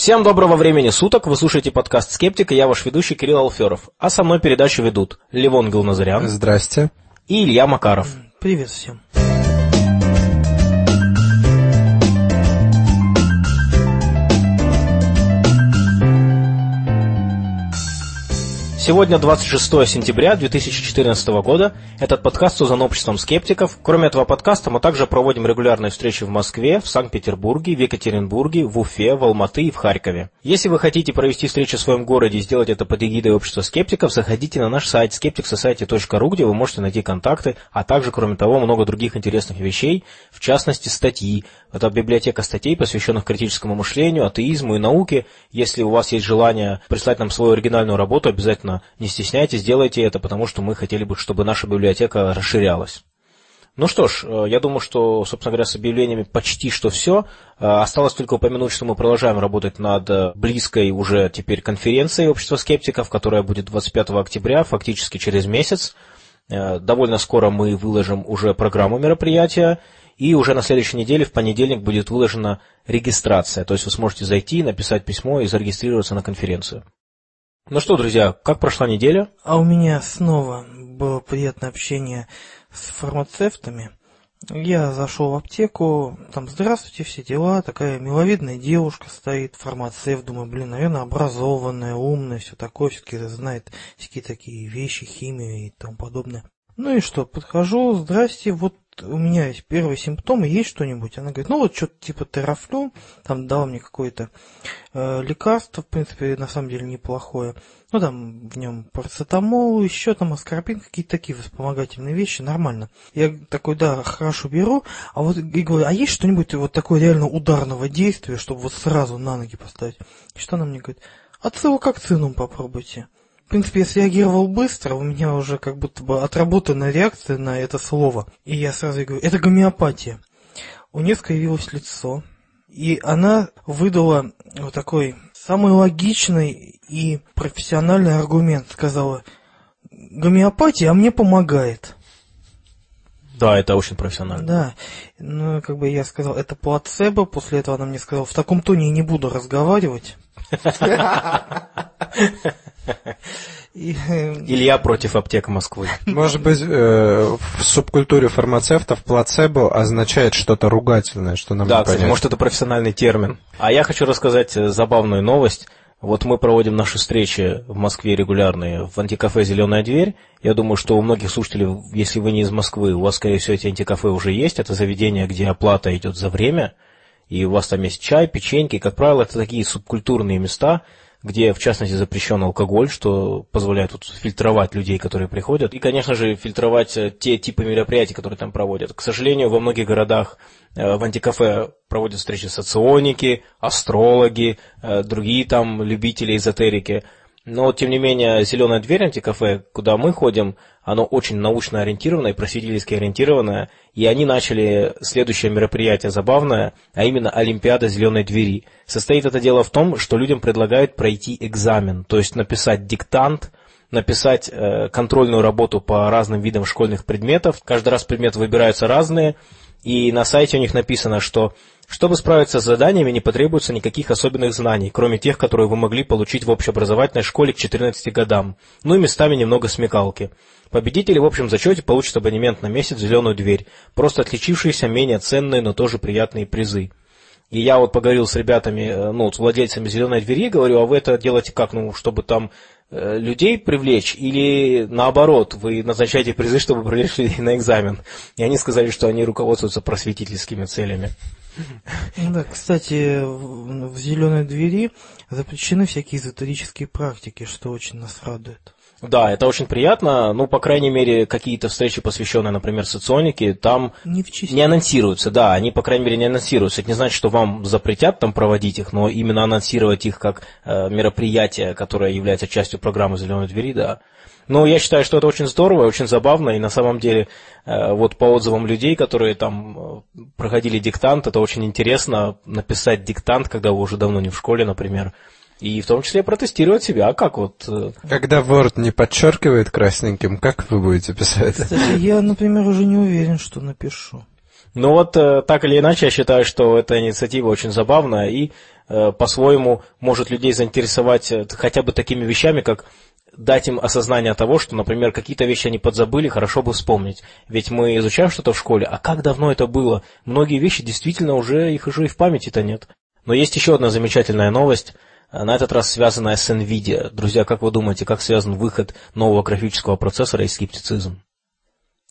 Всем доброго времени суток, вы слушаете подкаст «Скептик», и я ваш ведущий Кирилл Алферов. А со мной передачу ведут Левон Гилназарян. Здрасте. И Илья Макаров. Привет всем. Сегодня 26 сентября 2014 года. Этот подкаст создан обществом скептиков. Кроме этого подкаста мы также проводим регулярные встречи в Москве, в Санкт-Петербурге, в Екатеринбурге, в Уфе, в Алматы и в Харькове. Если вы хотите провести встречу в своем городе и сделать это под эгидой общества скептиков, заходите на наш сайт skepticsociety.ru, где вы можете найти контакты, а также, кроме того, много других интересных вещей, в частности, статьи. Это библиотека статей, посвященных критическому мышлению, атеизму и науке. Если у вас есть желание прислать нам свою оригинальную работу, обязательно Конечно, не стесняйтесь, делайте это, потому что мы хотели бы, чтобы наша библиотека расширялась. Ну что ж, э, я думаю, что, собственно говоря, с объявлениями почти что все. Э, осталось только упомянуть, что мы продолжаем работать над э, близкой уже теперь конференцией общества скептиков, которая будет 25 октября, фактически через месяц. Довольно скоро мы выложим уже программу мероприятия, и уже на следующей неделе, в понедельник, будет выложена регистрация. То есть вы сможете зайти, написать письмо и зарегистрироваться на конференцию. Ну что, друзья, как прошла неделя? А у меня снова было приятное общение с фармацевтами. Я зашел в аптеку, там здравствуйте, все дела, такая миловидная девушка стоит, фармацевт, думаю, блин, наверное, образованная, умная, все такое, все-таки знает всякие такие вещи, химию и тому подобное. Ну и что, подхожу, здрасте, вот у меня есть первые симптомы, есть что-нибудь? Она говорит, ну вот что-то типа терафлю, там дала мне какое-то э, лекарство, в принципе, на самом деле неплохое. Ну там в нем парацетамол, еще там аскорбин, какие-то такие вспомогательные вещи, нормально. Я такой, да, хорошо беру, а вот и говорю, а есть что-нибудь вот такое реально ударного действия, чтобы вот сразу на ноги поставить? И что она мне говорит? Ацилококцинум попробуйте принципе, я среагировал быстро, у меня уже как будто бы отработана реакция на это слово. И я сразу говорю, это гомеопатия. У нее скривилось лицо, и она выдала вот такой самый логичный и профессиональный аргумент. Сказала, гомеопатия, а мне помогает. Да, это очень профессионально. Да. Ну, как бы я сказал, это плацебо. После этого она мне сказала, в таком тоне я не буду разговаривать. Э, Илья против аптек Москвы. Может быть, э, в субкультуре фармацевтов плацебо означает что-то ругательное, что нам Да, кстати, может, это профессиональный термин. А я хочу рассказать э, забавную новость. Вот мы проводим наши встречи в Москве регулярные в антикафе «Зеленая дверь». Я думаю, что у многих слушателей, если вы не из Москвы, у вас, скорее всего, эти антикафе уже есть. Это заведение, где оплата идет за время, и у вас там есть чай, печеньки. Как правило, это такие субкультурные места, где, в частности, запрещен алкоголь, что позволяет вот, фильтровать людей, которые приходят, и, конечно же, фильтровать э, те типы мероприятий, которые там проводят. К сожалению, во многих городах э, в антикафе проводят встречи соционики, астрологи, э, другие там любители эзотерики – но, тем не менее, «Зеленая дверь» антикафе, куда мы ходим, оно очень научно ориентированное просветительски ориентированное. И они начали следующее мероприятие забавное, а именно Олимпиада «Зеленой двери». Состоит это дело в том, что людям предлагают пройти экзамен, то есть написать диктант, написать э, контрольную работу по разным видам школьных предметов. Каждый раз предметы выбираются разные, и на сайте у них написано, что чтобы справиться с заданиями, не потребуется никаких особенных знаний, кроме тех, которые вы могли получить в общеобразовательной школе к 14 годам, ну и местами немного смекалки. Победители в общем зачете получат абонемент на месяц в «Зеленую дверь», просто отличившиеся менее ценные, но тоже приятные призы. И я вот поговорил с ребятами, э, ну, с владельцами «Зеленой двери», говорю, а вы это делаете как, ну, чтобы там людей привлечь или наоборот, вы назначаете призы, чтобы привлечь людей на экзамен? И они сказали, что они руководствуются просветительскими целями. Да, кстати, в зеленой двери запрещены всякие эзотерические практики, что очень нас радует. Да, это очень приятно. Ну, по крайней мере, какие-то встречи, посвященные, например, соционике, там не, не анонсируются. Да, они, по крайней мере, не анонсируются. Это не значит, что вам запретят там проводить их, но именно анонсировать их как э, мероприятие, которое является частью программы «Зеленой двери», да. Но я считаю, что это очень здорово, очень забавно, и на самом деле, э, вот по отзывам людей, которые там э, проходили диктант, это очень интересно написать диктант, когда вы уже давно не в школе, например, и в том числе протестировать себя, а как вот... Э, Когда Word не подчеркивает красненьким, как вы будете писать? Кстати, я, например, уже не уверен, что напишу. Ну вот, э, так или иначе, я считаю, что эта инициатива очень забавная, и э, по-своему может людей заинтересовать хотя бы такими вещами, как дать им осознание того, что, например, какие-то вещи они подзабыли, хорошо бы вспомнить. Ведь мы изучаем что-то в школе, а как давно это было? Многие вещи действительно уже, их уже и в памяти-то нет. Но есть еще одна замечательная новость, на этот раз связанная с NVIDIA. Друзья, как вы думаете, как связан выход нового графического процессора и скептицизм?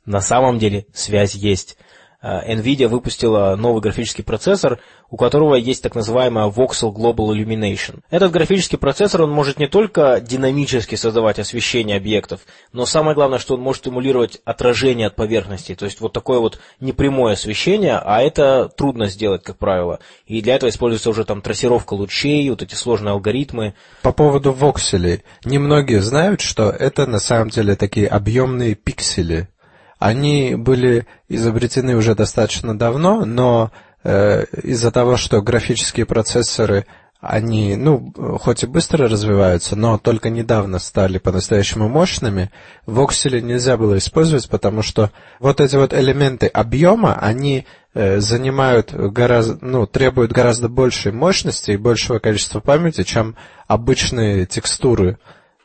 На самом деле связь есть. Э, NVIDIA выпустила новый графический процессор, у которого есть так называемая Voxel Global Illumination. Этот графический процессор, он может не только динамически создавать освещение объектов, но самое главное, что он может эмулировать отражение от поверхности, то есть вот такое вот непрямое освещение, а это трудно сделать, как правило. И для этого используется уже там трассировка лучей, вот эти сложные алгоритмы. По поводу вокселей. Немногие знают, что это на самом деле такие объемные пиксели, они были изобретены уже достаточно давно, но э, из-за того, что графические процессоры, они, ну, хоть и быстро развиваются, но только недавно стали по-настоящему мощными, воксели нельзя было использовать, потому что вот эти вот элементы объема, они э, занимают гораздо, ну, требуют гораздо большей мощности и большего количества памяти, чем обычные текстуры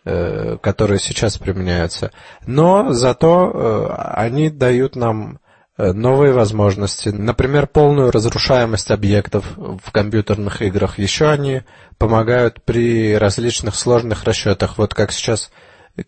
которые сейчас применяются. Но зато э, они дают нам э, новые возможности. Например, полную разрушаемость объектов в компьютерных играх. Еще они помогают при различных сложных расчетах. Вот как сейчас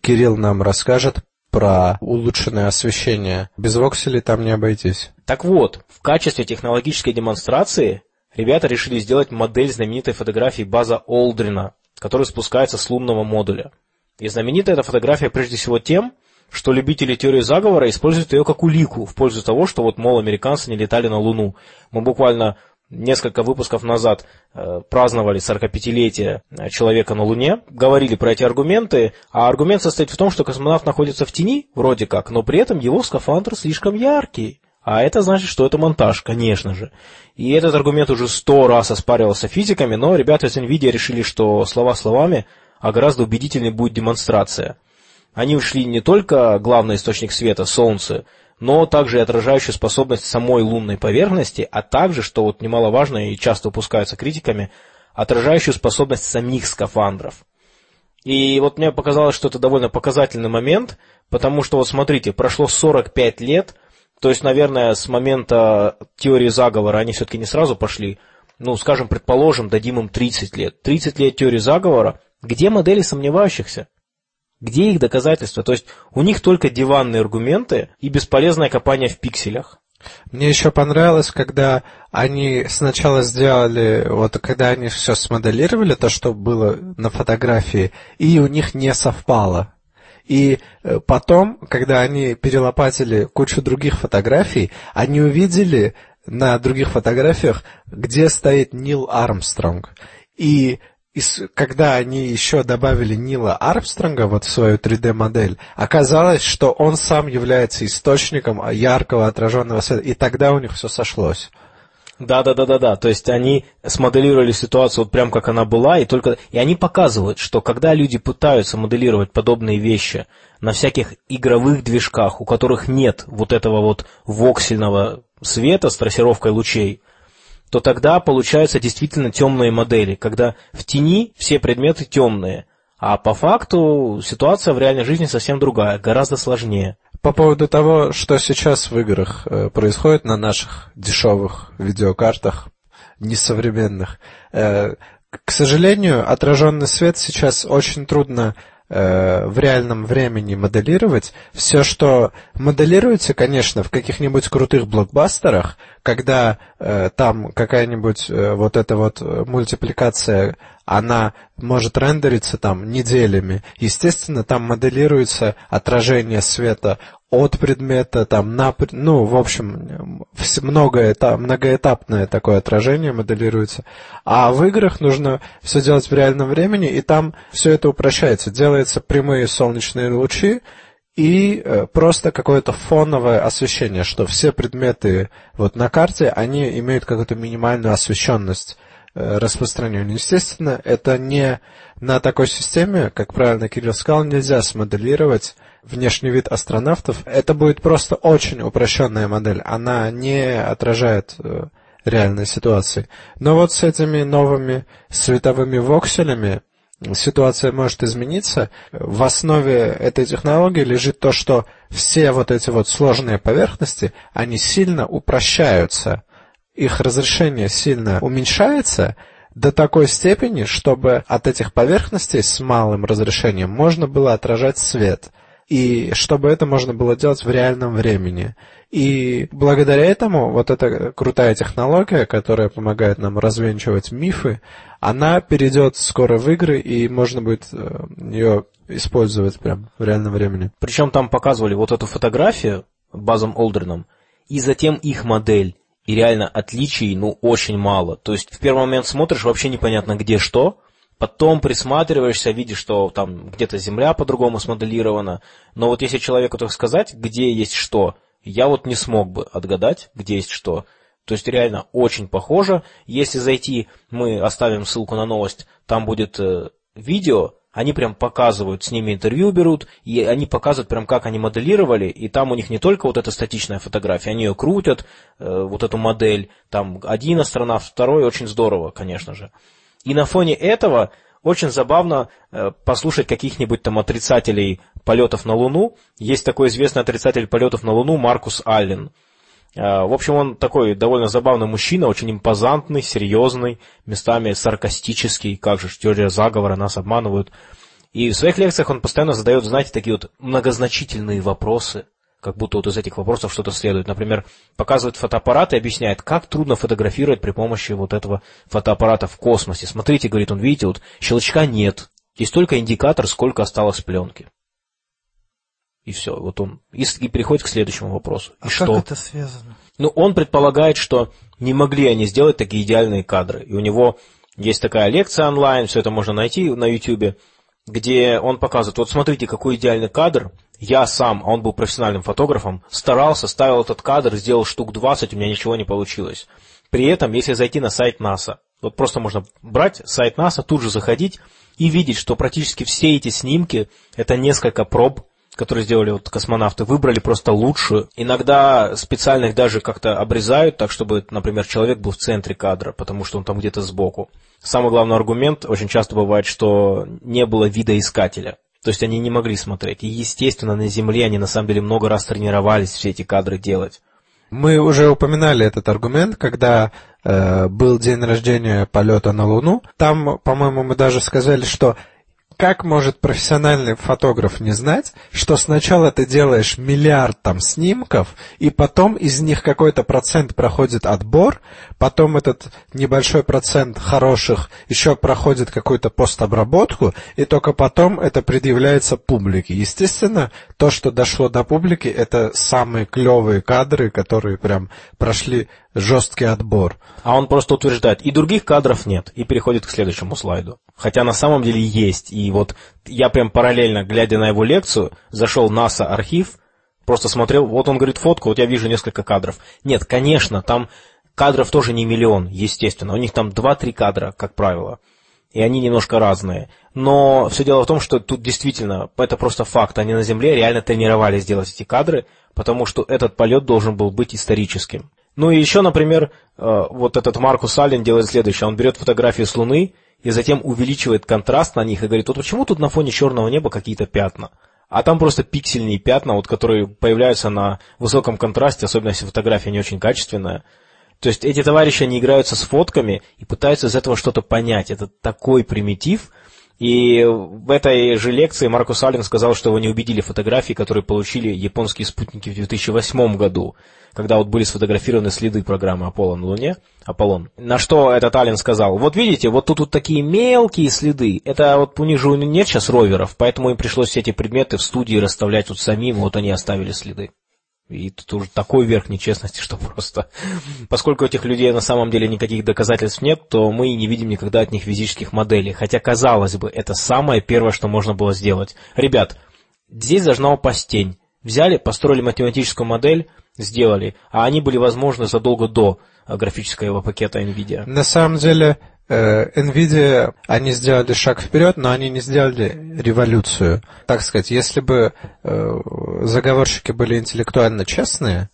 Кирилл нам расскажет про улучшенное освещение. Без вокселей там не обойтись. Так вот, в качестве технологической демонстрации ребята решили сделать модель знаменитой фотографии База Олдрина, который спускается с лунного модуля. И знаменита эта фотография прежде всего тем, что любители теории заговора используют ее как улику в пользу того, что вот, мол, американцы не летали на Луну. Мы буквально несколько выпусков назад э, праздновали 45-летие э, человека на Луне, говорили про эти аргументы, а аргумент состоит в том, что космонавт находится в тени, вроде как, но при этом его скафандр слишком яркий. А это значит, что это монтаж, конечно же. И этот аргумент уже сто раз оспаривался физиками, но ребята из NVIDIA решили, что слова словами, а гораздо убедительнее будет демонстрация. Они ушли не только главный источник света, Солнце, но также и отражающую способность самой лунной поверхности, а также, что вот немаловажно и часто упускается критиками, отражающую способность самих скафандров. И вот мне показалось, что это довольно показательный момент, потому что вот смотрите, прошло 45 лет, то есть, наверное, с момента теории заговора они все-таки не сразу пошли, ну, скажем, предположим, дадим им 30 лет. 30 лет теории заговора, где модели сомневающихся? Где их доказательства? То есть у них только диванные аргументы и бесполезное копание в пикселях. Мне еще понравилось, когда они сначала сделали, вот когда они все смоделировали, то, что было на фотографии, и у них не совпало. И э, потом, когда они перелопатили кучу других фотографий, они увидели на других фотографиях, где стоит Нил Армстронг. И и когда они еще добавили Нила Армстронга вот в свою 3D-модель, оказалось, что он сам является источником яркого отраженного света, и тогда у них все сошлось. Да, да, да, да, да. То есть они смоделировали ситуацию вот прям как она была, и только и они показывают, что когда люди пытаются моделировать подобные вещи на всяких игровых движках, у которых нет вот этого вот воксельного света с трассировкой лучей, то тогда получаются действительно темные модели, когда в тени все предметы темные, а по факту ситуация в реальной жизни совсем другая, гораздо сложнее. По поводу того, что сейчас в играх э, происходит на наших дешевых видеокартах, несовременных, э, к сожалению, отраженный свет сейчас очень трудно Э, в реальном времени моделировать. Все, что моделируется, конечно, в каких-нибудь крутых блокбастерах, когда э, там какая-нибудь э, вот эта вот мультипликация, она может рендериться там неделями. Естественно, там моделируется отражение света от предмета, там, на, ну, в общем, многоэтап, многоэтапное такое отражение моделируется. А в играх нужно все делать в реальном времени, и там все это упрощается. Делаются прямые солнечные лучи, и э, просто какое-то фоновое освещение, что все предметы вот на карте, они имеют какую-то минимальную освещенность э, распространения. Естественно, это не на такой системе, как правильно Кирилл сказал, нельзя смоделировать внешний вид астронавтов, это будет просто очень упрощенная модель. Она не отражает э, реальной ситуации. Но вот с этими новыми световыми вокселями ситуация может измениться. В основе этой технологии лежит то, что все вот эти вот сложные поверхности, они сильно упрощаются. Их разрешение сильно уменьшается до такой степени, чтобы от этих поверхностей с малым разрешением можно было отражать свет. И чтобы это можно было делать в реальном времени. И благодаря этому вот эта крутая технология, которая помогает нам развенчивать мифы, она перейдет скоро в игры, и можно будет э, ее использовать прям в реальном времени. Причем там показывали вот эту фотографию Базом Олдерном, и затем их модель. И реально отличий, ну, очень мало. То есть в первый момент смотришь, вообще непонятно где что, потом присматриваешься, видишь, что там где-то земля по-другому смоделирована. Но вот если человеку так сказать, где есть что, я вот не смог бы отгадать, где есть что. То есть реально очень похоже. Если зайти, мы оставим ссылку на новость, там будет э, видео, они прям показывают, с ними интервью берут, и они показывают прям, как они моделировали, и там у них не только вот эта статичная фотография, они ее крутят, э, вот эту модель, там один астронавт, второй, очень здорово, конечно же. И на фоне этого очень забавно э, послушать каких-нибудь там отрицателей полетов на Луну. Есть такой известный отрицатель полетов на Луну Маркус Аллен – Э, в общем, он такой довольно забавный мужчина, очень импозантный, серьезный, местами саркастический, как же, теория заговора, нас обманывают. И в своих лекциях он постоянно задает, знаете, такие вот многозначительные вопросы, как будто вот из этих вопросов что-то следует. Например, показывает фотоаппарат и объясняет, как трудно фотографировать при помощи вот этого фотоаппарата в космосе. Смотрите, говорит он, видите, вот щелчка нет, есть только индикатор, сколько осталось пленки. И все, вот он и, и переходит к следующему вопросу. А и как что? это связано? Ну, он предполагает, что не могли они сделать такие идеальные кадры. И у него есть такая лекция онлайн, все это можно найти на YouTube, где он показывает, вот смотрите, какой идеальный кадр. Я сам, а он был профессиональным фотографом, старался, ставил этот кадр, сделал штук 20, у меня ничего не получилось. При этом, если зайти на сайт НАСА, вот просто можно брать сайт НАСА, тут же заходить и видеть, что практически все эти снимки, это несколько проб, которые сделали вот космонавты, выбрали просто лучшую. Иногда специально их даже как-то обрезают, так чтобы, например, человек был в центре кадра, потому что он там где-то сбоку. Самый главный аргумент очень часто бывает, что не было видоискателя. То есть они не могли смотреть. И, естественно, на Земле они на самом деле много раз тренировались все эти кадры делать. Мы уже упоминали этот аргумент, когда э, был день рождения полета на Луну. Там, по-моему, мы даже сказали, что как может профессиональный фотограф не знать, что сначала ты делаешь миллиард там снимков, и потом из них какой-то процент проходит отбор, потом этот небольшой процент хороших еще проходит какую-то постобработку, и только потом это предъявляется публике. Естественно, то, что дошло до публики, это самые клевые кадры, которые прям прошли жесткий отбор. А он просто утверждает, и других кадров нет, и переходит к следующему слайду. Хотя на самом деле есть. И вот я прям параллельно, глядя на его лекцию, зашел в NASA архив, просто смотрел, вот он говорит фотку, вот я вижу несколько кадров. Нет, конечно, там кадров тоже не миллион, естественно. У них там 2-3 кадра, как правило. И они немножко разные. Но все дело в том, что тут действительно, это просто факт. Они на Земле реально тренировались делать эти кадры, потому что этот полет должен был быть историческим. Ну и еще, например, э, вот этот Маркус Аллен делает следующее. Он берет фотографии с Луны и затем увеличивает контраст на них и говорит, вот почему тут на фоне черного неба какие-то пятна? А там просто пиксельные пятна, вот, которые появляются на высоком контрасте, особенно если фотография не очень качественная. То есть эти товарищи, они играются с фотками и пытаются из этого что-то понять. Это такой примитив, и в этой же лекции Маркус Аллен сказал, что его не убедили фотографии, которые получили японские спутники в 2008 году, когда вот были сфотографированы следы программы Аполлон на Луне. Аполлон. На что этот Аллен сказал, вот видите, вот тут вот такие мелкие следы, это вот у них же нет сейчас роверов, поэтому им пришлось все эти предметы в студии расставлять вот самим, вот они оставили следы. И тут уже такой верх нечестности, что просто... Поскольку этих людей на самом деле никаких доказательств нет, то мы не видим никогда от них физических моделей. Хотя, казалось бы, это самое первое, что можно было сделать. Ребят, здесь должна упасть тень. Взяли, построили математическую модель, сделали, а они были возможны задолго до графического пакета NVIDIA. На самом деле, Э, Nvidia, они сделали шаг вперед, но они не сделали революцию. Так сказать, если бы э, заговорщики были интеллектуально честные,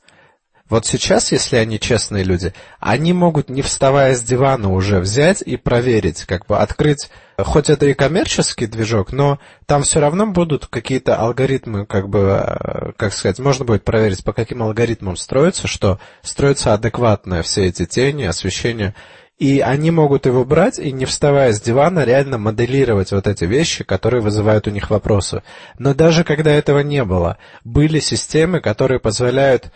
Вот сейчас, если они честные люди, они могут, не вставая с дивана уже, взять и проверить, как бы открыть, хоть это и коммерческий движок, но там все равно будут какие-то алгоритмы, как бы, э, как сказать, можно будет проверить, по каким алгоритмам строится, что строится адекватное все эти тени, освещение, и они могут его брать и, не вставая с дивана, реально моделировать вот эти вещи, которые вызывают у них вопросы. Но даже когда этого не было, были системы, которые позволяют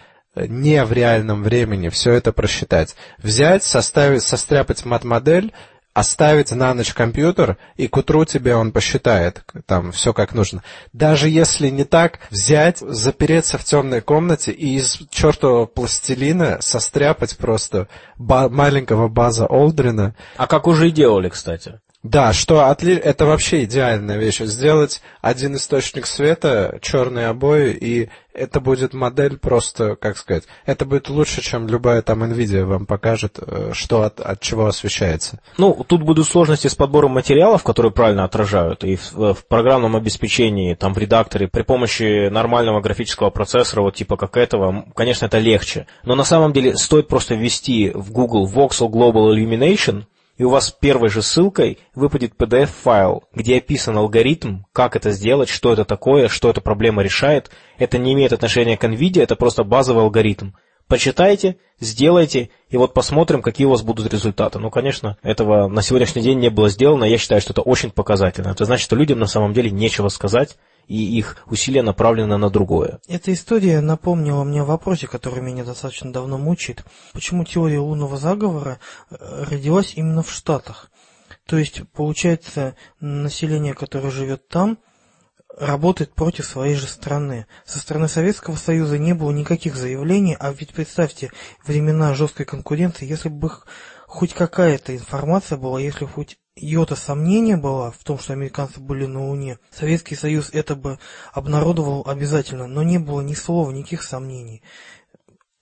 не в реальном времени все это просчитать. Взять, составить, состряпать мат-модель, оставить на ночь компьютер, и к утру тебе он посчитает там все как нужно. Даже если не так, взять, запереться в темной комнате и из чертового пластилина состряпать просто ба- маленького база Олдрина. А как уже и делали, кстати. Да, что отли... это вообще идеальная вещь. Сделать один источник света, черные обои, и это будет модель просто, как сказать, это будет лучше, чем любая там NVIDIA вам покажет, э, что от, от чего освещается. Ну, тут будут сложности с подбором материалов, которые правильно отражают, и в, в программном обеспечении, там, в редакторе, при помощи нормального графического процессора, вот типа как этого, конечно, это легче. Но на самом деле стоит просто ввести в Google Voxel Global Illumination, и у вас первой же ссылкой выпадет PDF-файл, где описан алгоритм, как это сделать, что это такое, что эта проблема решает. Это не имеет отношения к NVIDIA, это просто базовый алгоритм. Почитайте, сделайте, и вот посмотрим, какие у вас будут результаты. Ну, конечно, этого на сегодняшний день не было сделано, я считаю, что это очень показательно. Это значит, что людям на самом деле нечего сказать, и их усилия направлены на другое. Эта история напомнила мне о вопросе, который меня достаточно давно мучает. Почему теория лунного заговора э, родилась именно в Штатах? То есть, получается, население, которое живет там, работает против своей же страны. Со стороны Советского Союза не было никаких заявлений, а ведь представьте, времена жесткой конкуренции, если бы хоть какая-то информация была, если хоть йота сомнения была в том, что американцы были на Луне, Советский Союз это бы обнародовал обязательно, но не было ни слова, никаких сомнений.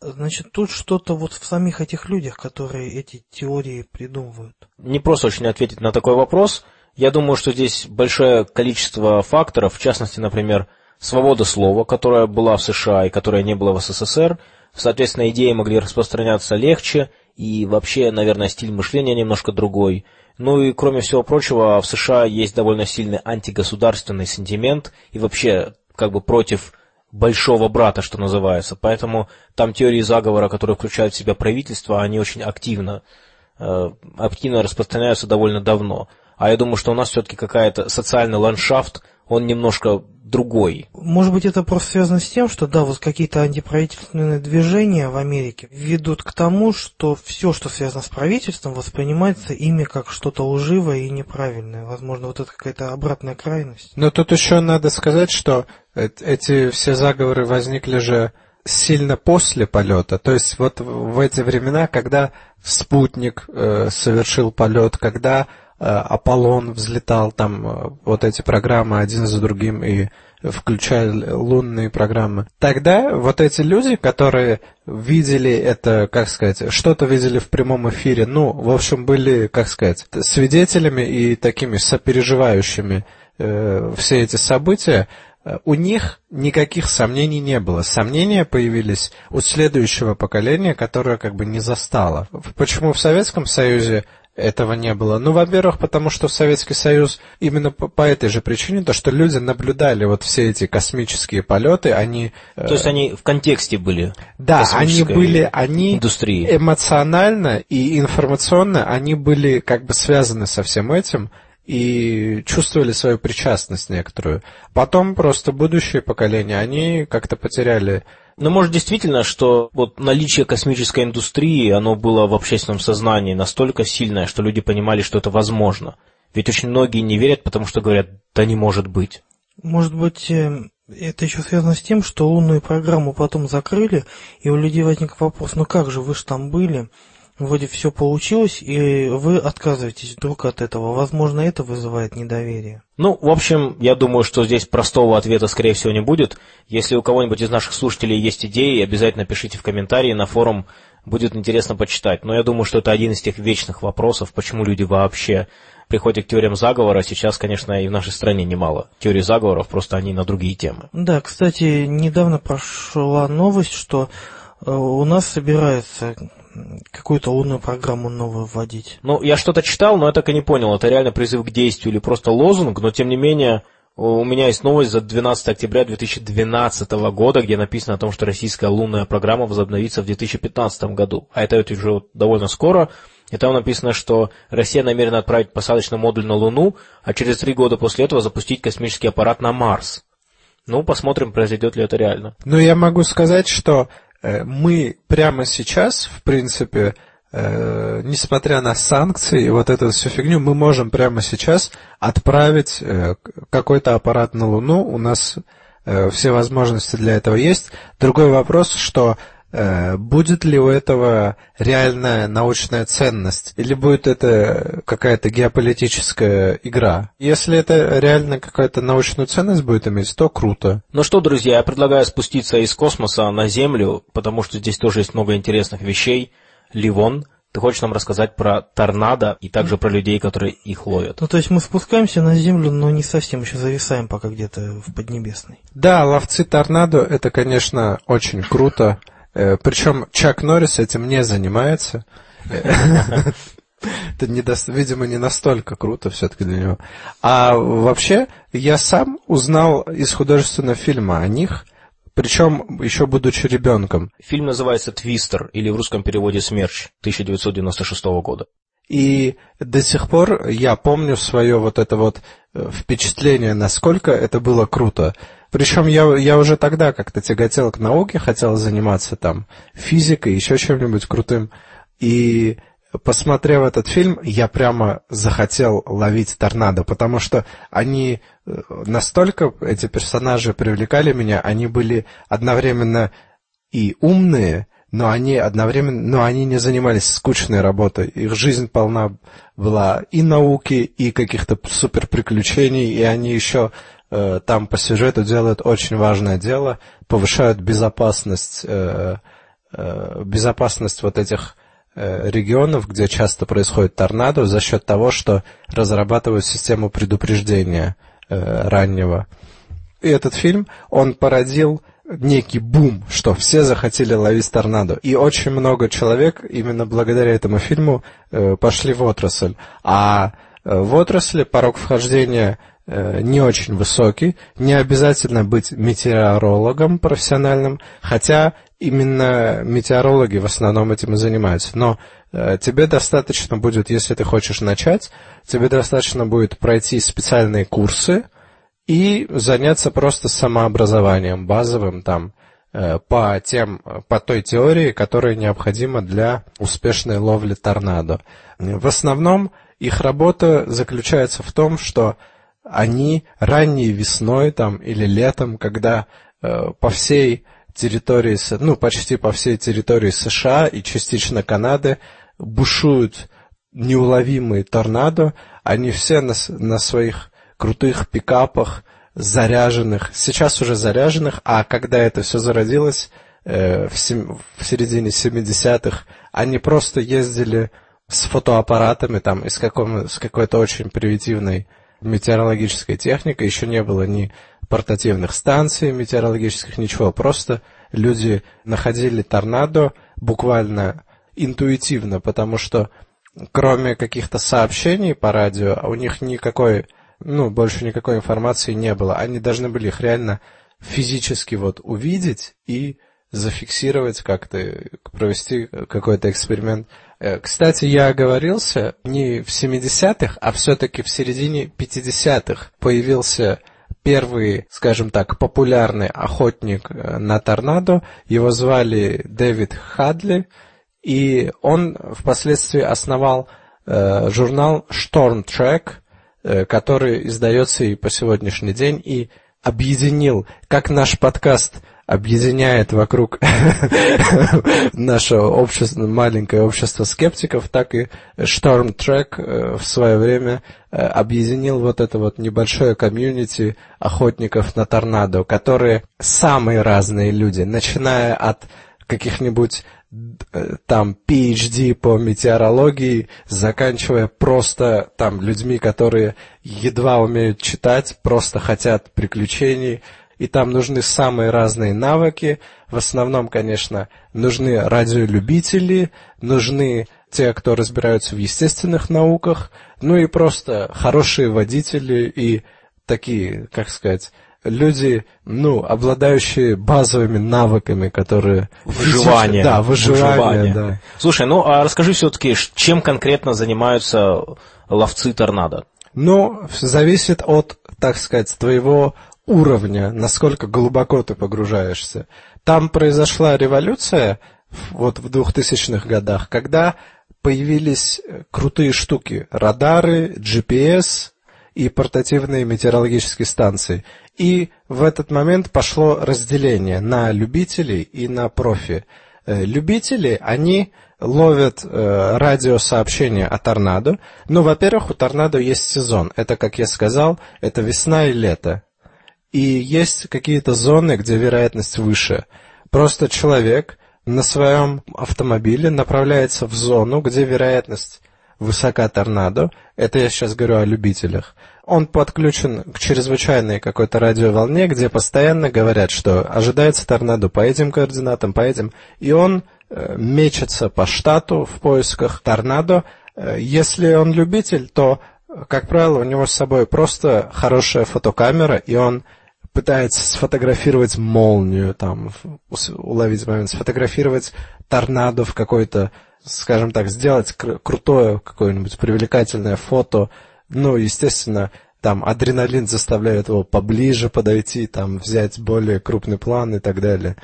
Значит, тут что-то вот в самих этих людях, которые эти теории придумывают. Не просто очень ответить на такой вопрос. Я думаю, что здесь большое количество факторов, в частности, например, свобода слова, которая была в США и которая не была в СССР. Соответственно, идеи могли распространяться легче, и вообще, наверное, стиль мышления немножко другой. Ну и, кроме всего прочего, в США есть довольно сильный антигосударственный сентимент и вообще как бы против большого брата, что называется. Поэтому там теории заговора, которые включают в себя правительство, они очень активно, э, активно распространяются довольно давно. А я думаю, что у нас все-таки какая-то социальный ландшафт, он немножко другой. Может быть, это просто связано с тем, что, да, вот какие-то антиправительственные движения в Америке ведут к тому, что все, что связано с правительством, воспринимается ими как что-то лживое и неправильное. Возможно, вот это какая-то обратная крайность. Но тут еще надо сказать, что эти все заговоры возникли же сильно после полета. То есть вот в эти времена, когда спутник э, совершил полет, когда Аполлон взлетал, там э, вот эти программы один за другим и включая лунные программы. Тогда вот эти люди, которые видели это, как сказать, что-то видели в прямом эфире, ну, в общем, были, как сказать, свидетелями и такими сопереживающими э, все эти события, э, у них никаких сомнений не было. Сомнения появились у следующего поколения, которое как бы не застало. Почему в Советском Союзе этого не было. Ну, во-первых, потому что Советский Союз именно по, по этой же причине, то, что люди наблюдали вот все эти космические полеты, они... То есть они в контексте были. Да, они были, они индустрии. эмоционально и информационно, они были как бы связаны со всем этим и чувствовали свою причастность некоторую. Потом просто будущее поколение, они как-то потеряли но может действительно, что вот наличие космической индустрии, оно было в общественном сознании настолько сильное, что люди понимали, что это возможно. Ведь очень многие не верят, потому что говорят, да не может быть. Может быть, э, это еще связано с тем, что лунную программу потом закрыли, и у людей возник вопрос, ну как же, вы же там были, вроде все получилось, и вы отказываетесь вдруг от этого. Возможно, это вызывает недоверие. Ну, в общем, я думаю, что здесь простого ответа, скорее всего, не будет. Если у кого-нибудь из наших слушателей есть идеи, обязательно пишите в комментарии на форум, будет интересно почитать. Но я думаю, что это один из тех вечных вопросов, почему люди вообще приходят к теориям заговора. Сейчас, конечно, и в нашей стране немало теорий заговоров, просто они на другие темы. Да, кстати, недавно прошла новость, что э, у нас собирается какую-то лунную программу новую вводить. Ну, я что-то читал, но я так и не понял, это реально призыв к действию или просто лозунг, но тем не менее у меня есть новость за 12 октября 2012 года, где написано о том, что российская лунная программа возобновится в 2015 году. А это уже довольно скоро. И там написано, что Россия намерена отправить посадочный модуль на Луну, а через три года после этого запустить космический аппарат на Марс. Ну, посмотрим, произойдет ли это реально. Ну, я могу сказать, что мы прямо сейчас, в принципе, э, несмотря на санкции и вот эту всю фигню, мы можем прямо сейчас отправить э, какой-то аппарат на Луну. У нас э, все возможности для этого есть. Другой вопрос, что Э, будет ли у этого реальная научная ценность, или будет это какая-то геополитическая игра? Если это реально какая-то научную ценность будет иметь, то круто. Ну что, друзья, я предлагаю спуститься из космоса на Землю, потому что здесь тоже есть много интересных вещей. Ливон, ты хочешь нам рассказать про торнадо и также про людей, которые их ловят? Ну, то есть мы спускаемся на Землю, но не совсем еще зависаем пока где-то в Поднебесной. Да, ловцы торнадо, это, конечно, очень круто. Э, Причем Чак Норрис этим не занимается. Это, не видимо, не настолько круто все-таки для него. А вообще, я сам узнал из художественного фильма о них, причем еще будучи ребенком. Фильм называется «Твистер» или в русском переводе «Смерч» 1996 года. И до сих пор я помню свое вот это вот э, впечатление, насколько это было круто. Причем я, я уже тогда как-то тяготел к науке, хотел заниматься там физикой, еще чем-нибудь крутым. И посмотрев этот фильм, я прямо захотел ловить торнадо, потому что они э, настолько, эти персонажи привлекали меня, они были одновременно и умные, но они одновременно, но они не занимались скучной работой. Их жизнь полна была и науки, и каких-то супер приключений, и они еще Э, там по сюжету делают очень важное дело, повышают безопасность, э, э, безопасность вот этих регионов, где часто происходит торнадо, за счет того, что разрабатывают систему предупреждения раннего. И этот фильм, он породил некий бум, что все захотели ловить торнадо. И очень много человек именно благодаря этому фильму пошли в отрасль. А в отрасли порог вхождения Э, не очень высокий, не обязательно быть метеорологом профессиональным, хотя именно метеорологи в основном этим и занимаются. Но э, тебе достаточно будет, если ты хочешь начать, тебе достаточно будет пройти специальные курсы и заняться просто самообразованием базовым там э, по тем, по той теории, которая необходима для успешной ловли торнадо. В основном их работа заключается в том, что они ранней весной там или летом, когда э, по всей территории, ну почти по всей территории США и частично Канады бушуют неуловимые торнадо, они все на, на своих крутых пикапах, заряженных, сейчас уже заряженных, а когда это все зародилось э, в, сем, в середине 70-х, они просто ездили с фотоаппаратами там из каком, с какой-то очень примитивной метеорологическая техника, еще не было ни портативных станций метеорологических, ничего. Просто люди находили торнадо буквально интуитивно, потому что кроме каких-то сообщений по радио, у них никакой, ну, больше никакой информации не было. Они должны были их реально физически вот увидеть и зафиксировать как-то, провести какой-то эксперимент. Э, кстати, я оговорился, не в 70-х, а все-таки в середине 50-х появился первый, скажем так, популярный охотник э, на торнадо. Его звали Дэвид Хадли, и он впоследствии основал э, журнал Track, э, который издается и по сегодняшний день, и объединил, как наш подкаст – объединяет вокруг наше общество, маленькое общество скептиков, так и Storm Track э, в свое время э, объединил вот это вот небольшое комьюнити охотников на торнадо, которые самые разные люди, начиная от каких-нибудь э, там PhD по метеорологии, заканчивая просто там людьми, которые едва умеют читать, просто хотят приключений, и там нужны самые разные навыки. В основном, конечно, нужны радиолюбители, нужны те, кто разбираются в естественных науках, ну и просто хорошие водители и такие, как сказать, люди, ну, обладающие базовыми навыками, которые... Выживание. Да, выживание, выживание. да. Слушай, ну, а расскажи все-таки, чем конкретно занимаются ловцы торнадо? Ну, зависит от, так сказать, твоего уровня, насколько глубоко ты погружаешься. Там произошла революция, вот в 2000-х годах, когда появились крутые штуки, радары, GPS и портативные метеорологические станции. И в этот момент пошло разделение на любителей и на профи. Э, любители, они ловят э, радиосообщения о торнадо. Ну, во-первых, у торнадо есть сезон. Это, как я сказал, это весна и лето. И есть какие-то зоны, где вероятность выше. Просто человек на своем автомобиле направляется в зону, где вероятность высока торнадо. Это я сейчас говорю о любителях он подключен к чрезвычайной какой-то радиоволне, где постоянно говорят, что ожидается торнадо по этим координатам, по этим, и он э, мечется по штату в поисках торнадо. Э, если он любитель, то, как правило, у него с собой просто хорошая фотокамера, и он пытается сфотографировать молнию, там, уловить момент, сфотографировать торнадо в какой-то, скажем так, сделать крутое какое-нибудь привлекательное фото, ну, естественно, там адреналин заставляет его поближе подойти, там взять более крупный план и так далее.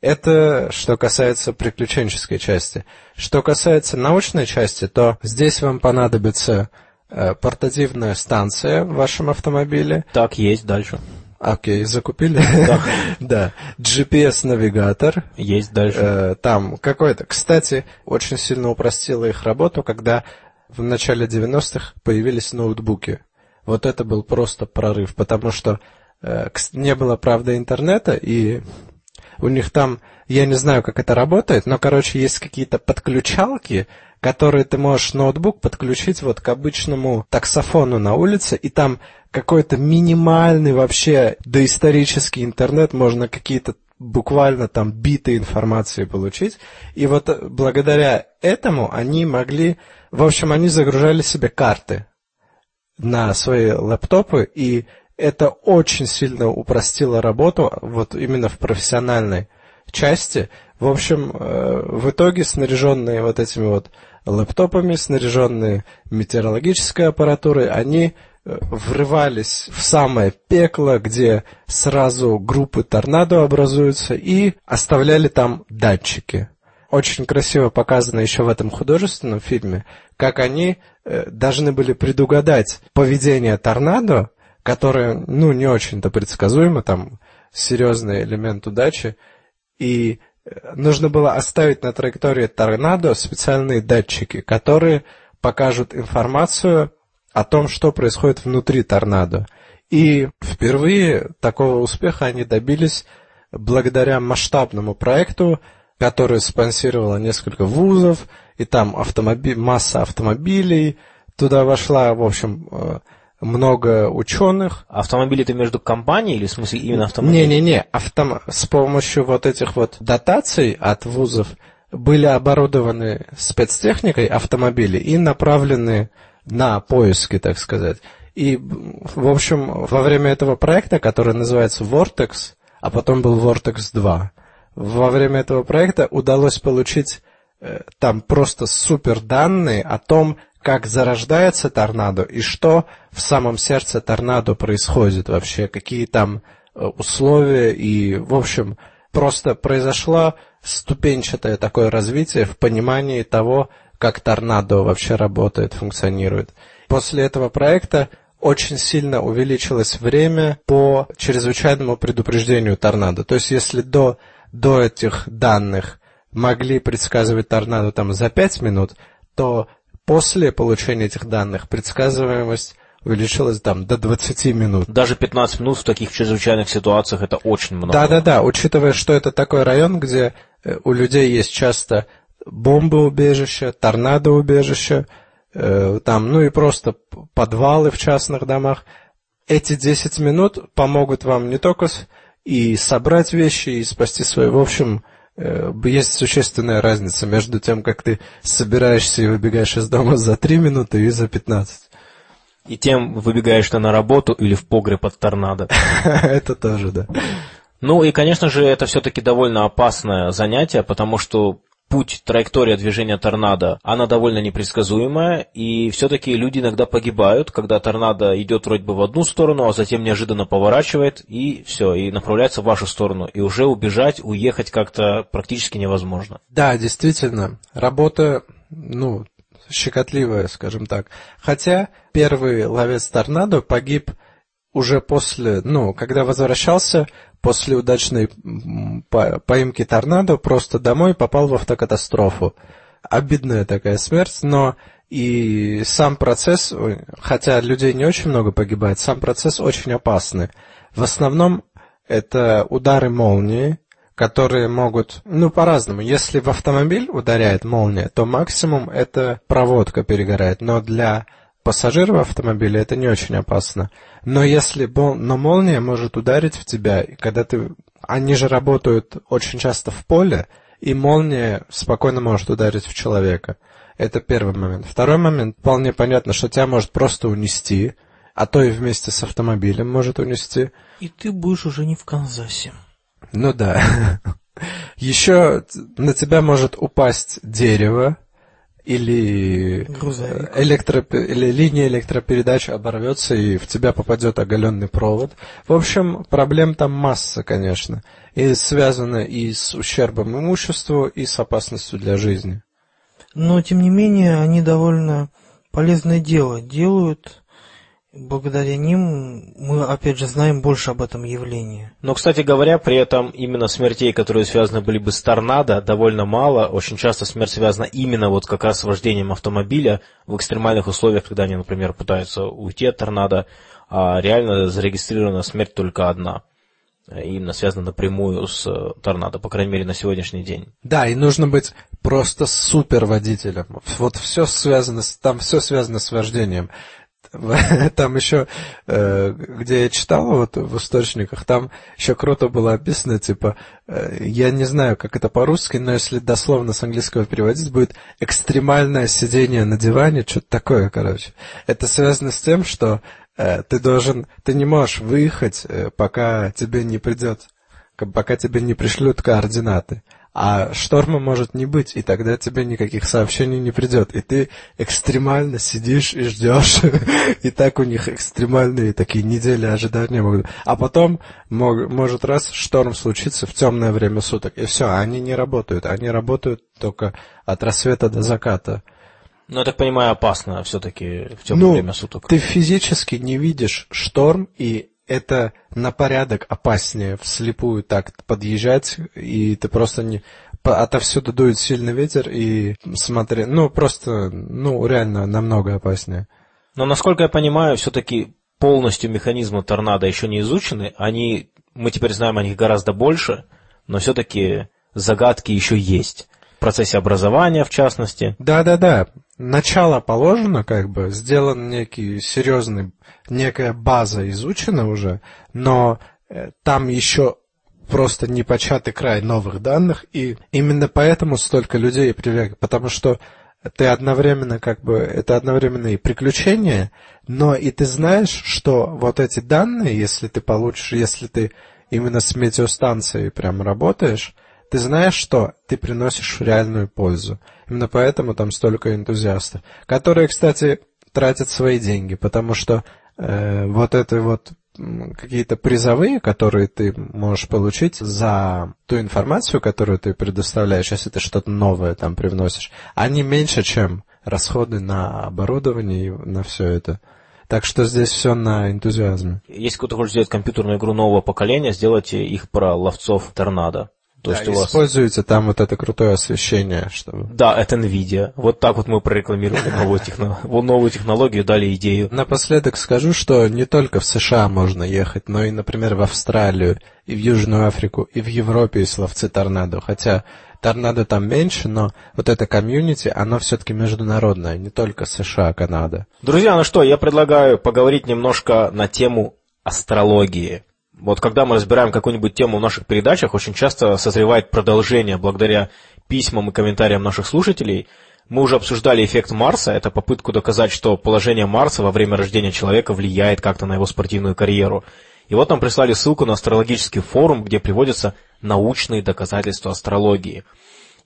Это что касается приключенческой части. Что касается научной части, то здесь вам понадобится э, портативная станция в вашем автомобиле. Так, есть дальше. Окей, закупили? Да. GPS-навигатор. Есть дальше. Э, там какой-то. Кстати, очень сильно упростило их работу, когда в начале 90-х появились ноутбуки. Вот это был просто прорыв, потому что э, не было, правда, интернета, и у них там, я не знаю, как это работает, но, короче, есть какие-то подключалки, которые ты можешь ноутбук подключить вот к обычному таксофону на улице, и там какой-то минимальный вообще доисторический интернет, можно какие-то буквально там биты информации получить. И вот э, благодаря этому они могли в общем, они загружали себе карты на свои лэптопы, и это очень сильно упростило работу, вот именно в профессиональной части. В общем, э, в итоге снаряженные вот этими вот лэптопами, снаряженные метеорологической аппаратурой, они э, врывались в самое пекло, где сразу группы торнадо образуются, и оставляли там датчики. Очень красиво показано еще в этом художественном фильме, как они э, должны были предугадать поведение торнадо, которое, ну, не очень-то предсказуемо, там серьезный элемент удачи, и нужно было оставить на траектории торнадо специальные датчики, которые покажут информацию о том, что происходит внутри торнадо. И впервые такого успеха они добились благодаря масштабному проекту, которую спонсировала несколько вузов, и там автомобиль, масса автомобилей туда вошла, в общем, э, много ученых. Автомобили это между компанией или в смысле именно автомобили? Не-не-не, автом... с помощью вот этих вот дотаций от вузов были оборудованы спецтехникой автомобили и направлены на поиски, так сказать. И, в общем, во время этого проекта, который называется Vortex, а потом был Vortex 2, во время этого проекта удалось получить э, там просто супер данные о том, как зарождается торнадо и что в самом сердце торнадо происходит вообще, какие там э, условия и, в общем, просто произошло ступенчатое такое развитие в понимании того, как торнадо вообще работает, функционирует. После этого проекта очень сильно увеличилось время по чрезвычайному предупреждению торнадо. То есть, если до до этих данных могли предсказывать торнадо там за 5 минут, то после получения этих данных предсказываемость увеличилась там до 20 минут. Даже 15 минут в таких чрезвычайных ситуациях это очень много. Да-да-да, учитывая, что это такой район, где э, у людей есть часто бомбоубежища, торнадоубежища, э, там, ну и просто подвалы в частных домах. Эти 10 минут помогут вам не только и собрать вещи, и спасти свои. В общем, есть существенная разница между тем, как ты собираешься и выбегаешь из дома за три минуты и за пятнадцать. И тем выбегаешь ты на работу или в погреб от торнадо. Это тоже, да. Ну и, конечно же, это все-таки довольно опасное занятие, потому что путь, траектория движения торнадо, она довольно непредсказуемая, и все-таки люди иногда погибают, когда торнадо идет вроде бы в одну сторону, а затем неожиданно поворачивает, и все, и направляется в вашу сторону. И уже убежать, уехать как-то практически невозможно. Да, действительно, работа, ну, щекотливая, скажем так. Хотя первый ловец торнадо погиб уже после, ну, когда возвращался после удачной поимки торнадо, просто домой попал в автокатастрофу. Обидная такая смерть, но и сам процесс, хотя людей не очень много погибает, сам процесс очень опасный. В основном это удары молнии, которые могут, ну, по-разному. Если в автомобиль ударяет молния, то максимум это проводка перегорает. Но для пассажиров автомобиля это не очень опасно. Но если но молния может ударить в тебя, и когда ты... Они же работают очень часто в поле, и молния спокойно может ударить в человека. Это первый момент. Второй момент, вполне понятно, что тебя может просто унести, а то и вместе с автомобилем может унести. И ты будешь уже не в Канзасе. Ну да. Еще на тебя может упасть дерево, или, электро, или линия электропередач оборвется, и в тебя попадет оголенный провод. В общем, проблем там масса, конечно. И связано и с ущербом имуществу, и с опасностью для жизни. Но, тем не менее, они довольно полезное дело делают, благодаря ним мы, опять же, знаем больше об этом явлении. Но, кстати говоря, при этом именно смертей, которые связаны были бы с торнадо, довольно мало. Очень часто смерть связана именно вот как раз с вождением автомобиля в экстремальных условиях, когда они, например, пытаются уйти от торнадо, а реально зарегистрирована смерть только одна. Именно связана напрямую с э, торнадо, по крайней мере, на сегодняшний день. Да, и нужно быть просто супер водителем. Вот все связано, там все связано с вождением. там еще, э, где я читал вот в источниках, там еще круто было описано, типа, э, я не знаю, как это по-русски, но если дословно с английского переводить, будет экстремальное сидение на диване, что-то такое, короче. Это связано с тем, что э, ты должен, ты не можешь выехать, пока тебе не придет, пока тебе не пришлют координаты а шторма может не быть, и тогда тебе никаких сообщений не придет. И ты экстремально сидишь и ждешь. И так у них экстремальные такие недели ожидания могут. А потом может раз шторм случиться в темное время суток. И все, они не работают. Они работают только от рассвета до заката. Ну, я так понимаю, опасно все-таки в темное ну, время суток. Ты физически не видишь шторм, и это на порядок опаснее вслепую так подъезжать, и ты просто не... Отовсюду дует сильный ветер, и смотри, ну, просто, ну, реально намного опаснее. Но, насколько я понимаю, все-таки полностью механизмы торнадо еще не изучены, они, мы теперь знаем о них гораздо больше, но все-таки загадки еще есть. В процессе образования, в частности. Да-да-да, начало положено, как бы, сделан некий серьезный, некая база изучена уже, но э, там еще просто непочатый край новых данных, и именно поэтому столько людей привлекли, потому что ты одновременно как бы, это одновременно и приключение, но и ты знаешь, что вот эти данные, если ты получишь, если ты именно с метеостанцией прям работаешь, ты знаешь, что ты приносишь реальную пользу. Именно поэтому там столько энтузиастов, которые, кстати, тратят свои деньги, потому что э, вот это вот какие-то призовые, которые ты можешь получить за ту информацию, которую ты предоставляешь, если ты что-то новое там привносишь, они меньше, чем расходы на оборудование и на все это. Так что здесь все на энтузиазме. Если кто-то хочет сделать компьютерную игру нового поколения, сделайте их про ловцов торнадо. То да, есть у вас... используете там вот это крутое освещение, чтобы... Да, это NVIDIA. Вот так вот мы прорекламировали новую, техно... новую технологию, дали идею. Напоследок скажу, что не только в США можно ехать, но и, например, в Австралию, и в Южную Африку, и в Европе есть ловцы торнадо. Хотя торнадо там меньше, но вот это комьюнити, оно все-таки международное, не только США, Канада. Друзья, ну что, я предлагаю поговорить немножко на тему астрологии. Вот когда мы разбираем какую-нибудь тему в наших передачах, очень часто созревает продолжение благодаря письмам и комментариям наших слушателей. Мы уже обсуждали эффект Марса, это попытку доказать, что положение Марса во время рождения человека влияет как-то на его спортивную карьеру. И вот нам прислали ссылку на астрологический форум, где приводятся научные доказательства астрологии –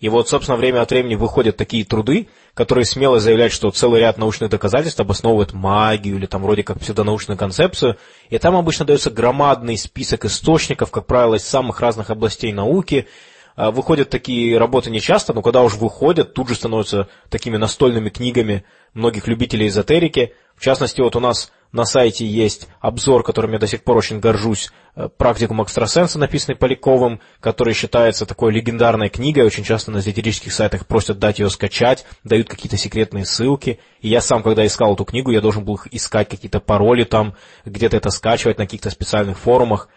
и вот, собственно, время от времени выходят такие труды, которые смело заявляют, что целый ряд научных доказательств обосновывает магию или там вроде как псевдонаучную концепцию. И там обычно дается громадный список источников, как правило, из самых разных областей науки. А, выходят такие работы нечасто, но когда уж выходят, тут же становятся такими настольными книгами многих любителей эзотерики. В частности, вот у нас на сайте есть обзор, которым я до сих пор очень горжусь, э, «Практикум экстрасенса», написанный Поляковым, который считается такой легендарной книгой. Очень часто на эзотерических сайтах просят дать ее скачать, дают какие-то секретные ссылки. И я сам, когда искал эту книгу, я должен был искать какие-то пароли там, где-то это скачивать на каких-то специальных форумах.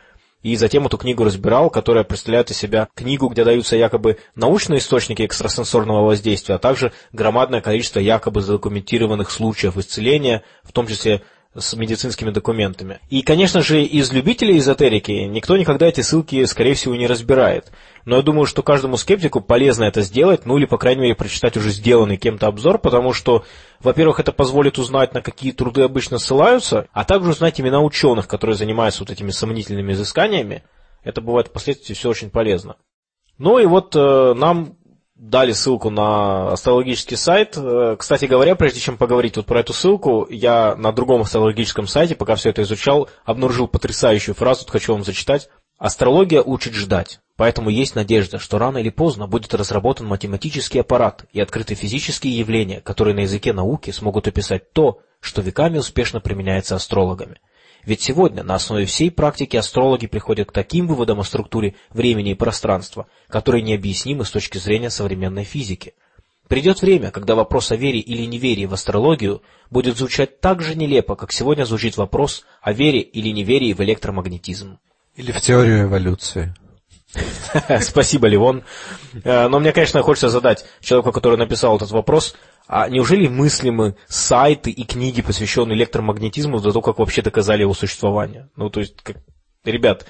И затем эту книгу разбирал, которая представляет из себя книгу, где даются якобы научные источники экстрасенсорного воздействия, а также громадное количество якобы задокументированных случаев исцеления, в том числе с медицинскими документами. И, конечно же, из любителей эзотерики никто никогда эти ссылки, скорее всего, не разбирает. Но я думаю, что каждому скептику полезно это сделать, ну или, по крайней мере, прочитать уже сделанный кем-то обзор, потому что, во-первых, это позволит узнать, на какие труды обычно ссылаются, а также узнать имена ученых, которые занимаются вот этими сомнительными изысканиями. Это бывает впоследствии все очень полезно. Ну и вот э, нам дали ссылку на астрологический сайт. Э, кстати говоря, прежде чем поговорить вот про эту ссылку, я на другом астрологическом сайте, пока все это изучал, обнаружил потрясающую фразу, хочу вам зачитать. Астрология учит ждать, поэтому есть надежда, что рано или поздно будет разработан математический аппарат и открыты физические явления, которые на языке науки смогут описать то, что веками успешно применяется астрологами. Ведь сегодня на основе всей практики астрологи приходят к таким выводам о структуре времени и пространства, которые необъяснимы с точки зрения современной физики. Придет время, когда вопрос о вере или неверии в астрологию будет звучать так же нелепо, как сегодня звучит вопрос о вере или неверии в электромагнетизм. Или в теорию эволюции. Спасибо, Ливон. Э, но мне, конечно, хочется задать человеку, который написал этот вопрос, а неужели мыслимы сайты и книги, посвященные электромагнетизму, до того, как вообще доказали его существование? Ну, то есть, как... ребят,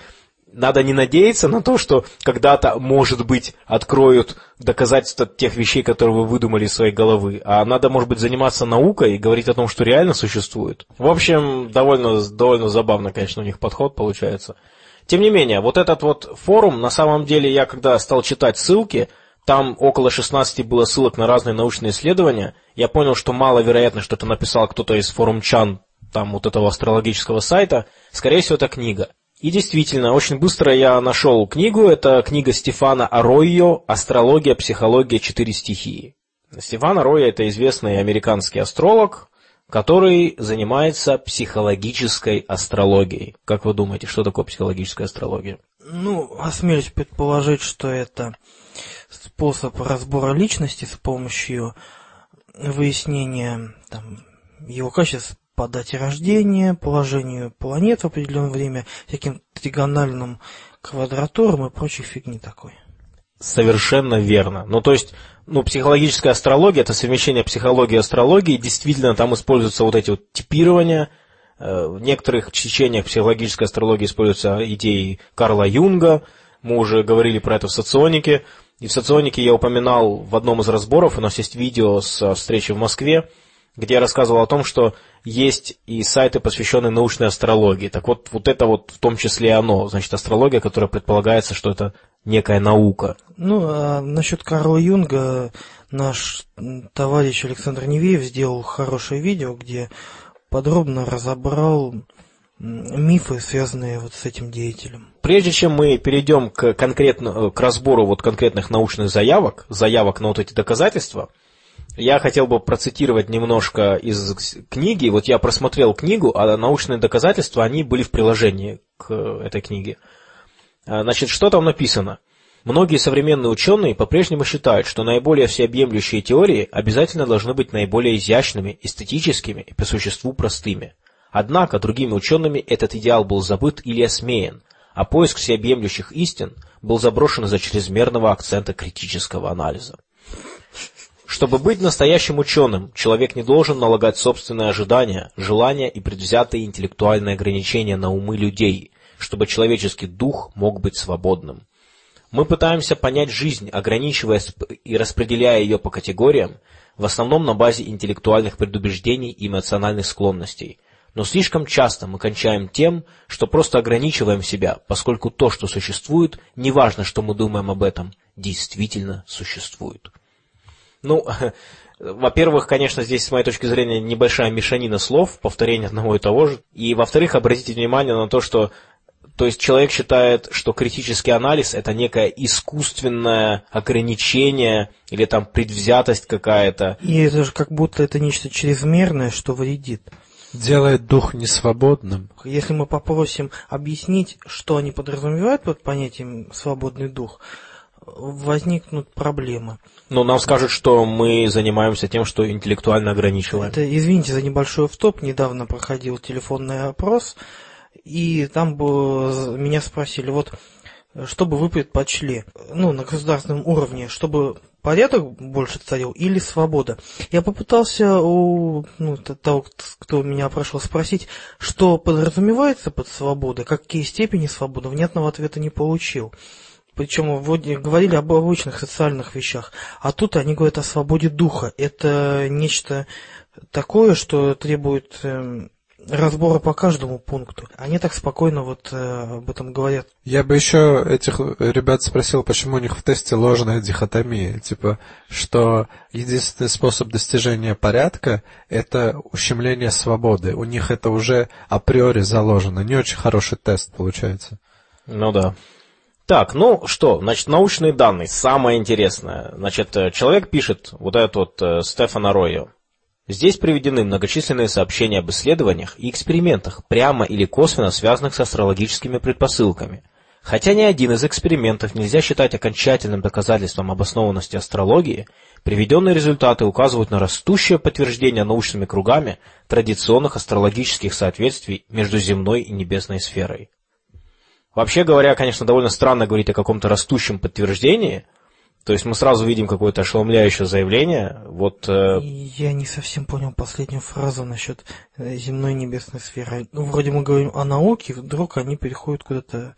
надо не надеяться на то, что когда-то, может быть, откроют доказательства тех вещей, которые вы выдумали из своей головы, а надо, может быть, заниматься наукой и говорить о том, что реально существует. В общем, довольно, довольно забавно, конечно, у них подход получается. Тем не менее, вот этот вот форум, на самом деле, я когда стал читать ссылки, там около 16 было ссылок на разные научные исследования. Я понял, что маловероятно, что это написал кто-то из форумчан, там вот этого астрологического сайта. Скорее всего, это книга. И действительно, очень быстро я нашел книгу. Это книга Стефана Аройо «Астрология, психология, четыре стихии». Стефан Аройо – это известный американский астролог, который занимается психологической астрологией. Как вы думаете, что такое психологическая астрология? Ну, осмелюсь предположить, что это способ разбора личности с помощью выяснения там, его качеств по дате рождения, положению планет в определенное время, всяким тригональным квадратурам и прочей фигни такой. Совершенно верно. Ну, то есть, ну, психологическая астрология, это совмещение психологии и астрологии, действительно там используются вот эти вот типирования, э, в некоторых течениях психологической астрологии используются идеи Карла Юнга, мы уже говорили про это в соционике, и в соционике я упоминал в одном из разборов, у нас есть видео с встречи в Москве, где я рассказывал о том, что есть и сайты, посвященные научной астрологии. Так вот, вот это вот в том числе оно, значит, астрология, которая предполагается, что это некая наука. Ну, а насчет Карла Юнга наш товарищ Александр Невеев сделал хорошее видео, где подробно разобрал мифы, связанные вот с этим деятелем. Прежде чем мы перейдем к, конкретно, к разбору вот конкретных научных заявок, заявок на вот эти доказательства, я хотел бы процитировать немножко из книги. Вот я просмотрел книгу, а научные доказательства, они были в приложении к этой книге. А, значит, что там написано? Многие современные ученые по-прежнему считают, что наиболее всеобъемлющие теории обязательно должны быть наиболее изящными, эстетическими и по существу простыми. Однако другими учеными этот идеал был забыт или осмеян, а поиск всеобъемлющих истин был заброшен из-за чрезмерного акцента критического анализа. Чтобы быть настоящим ученым, человек не должен налагать собственные ожидания, желания и предвзятые интеллектуальные ограничения на умы людей, чтобы человеческий дух мог быть свободным. Мы пытаемся понять жизнь, ограничивая и распределяя ее по категориям, в основном на базе интеллектуальных предубеждений и эмоциональных склонностей. Но слишком часто мы кончаем тем, что просто ограничиваем себя, поскольку то, что существует, неважно, что мы думаем об этом, действительно существует. Ну, во-первых, конечно, здесь, с моей точки зрения, небольшая мешанина слов, повторение одного и того же. И, во-вторых, обратите внимание на то, что то есть человек считает, что критический анализ это некое искусственное ограничение или там предвзятость какая-то. И это же как будто это нечто чрезмерное, что вредит. Делает дух несвободным. Если мы попросим объяснить, что они подразумевают под понятием свободный дух, возникнут проблемы. Но нам скажут, что мы занимаемся тем, что интеллектуально ограничиваем. Это, извините за небольшой втоп, недавно проходил телефонный опрос, и там меня спросили, вот, что бы вы предпочли, ну, на государственном уровне, чтобы порядок больше царил или свобода? Я попытался у ну, того, кто меня прошел спросить, что подразумевается под свободой, какие степени свободы, внятного ответа не получил. Причем говорили об обычных социальных вещах, а тут они говорят о свободе духа. Это нечто такое, что требует эм, разбора по каждому пункту. Они так спокойно вот э, об этом говорят. Я бы еще этих ребят спросил, почему у них в тесте ложная дихотомия. Типа, что единственный способ достижения порядка – это ущемление свободы. У них это уже априори заложено. Не очень хороший тест получается. Ну да. Так, ну что, значит, научные данные, самое интересное. Значит, э, человек пишет, вот этот вот э, Стефана Ройо, Здесь приведены многочисленные сообщения об исследованиях и экспериментах, прямо или косвенно связанных с астрологическими предпосылками. Хотя ни один из экспериментов нельзя считать окончательным доказательством обоснованности астрологии, приведенные результаты указывают на растущее подтверждение научными кругами традиционных астрологических соответствий между земной и небесной сферой. Вообще говоря, конечно, довольно странно говорить о каком-то растущем подтверждении – то есть мы сразу видим какое-то ошеломляющее заявление. Вот, э... Я не совсем понял последнюю фразу насчет э, земной небесной сферы. Ну, вроде мы говорим о науке, вдруг они переходят куда-то...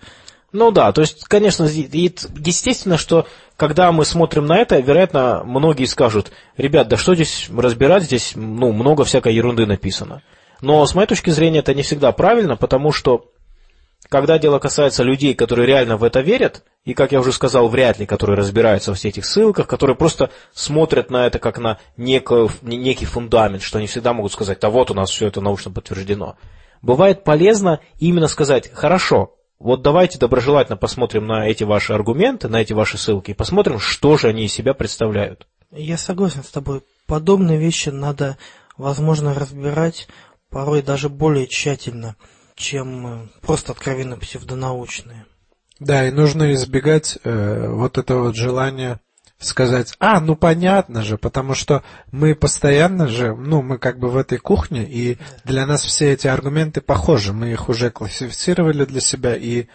Ну да, то есть, конечно, естественно, что когда мы смотрим на это, вероятно, многие скажут, ребят, да что здесь разбирать, здесь ну, много всякой ерунды написано. Но с моей точки зрения это не всегда правильно, потому что когда дело касается людей, которые реально в это верят, и, как я уже сказал, вряд ли, которые разбираются во всех этих ссылках, которые просто смотрят на это как на некую, некий фундамент, что они всегда могут сказать, а вот у нас все это научно подтверждено. Бывает полезно именно сказать, хорошо, вот давайте доброжелательно посмотрим на эти ваши аргументы, на эти ваши ссылки, и посмотрим, что же они из себя представляют. Я согласен с тобой. Подобные вещи надо, возможно, разбирать порой даже более тщательно – чем э, просто откровенно псевдонаучные. Да, и нужно избегать э, вот этого вот желания сказать, а, ну понятно же, потому что мы постоянно же, ну, мы как бы в этой кухне, и для нас все эти аргументы похожи, мы их уже классифицировали для себя, и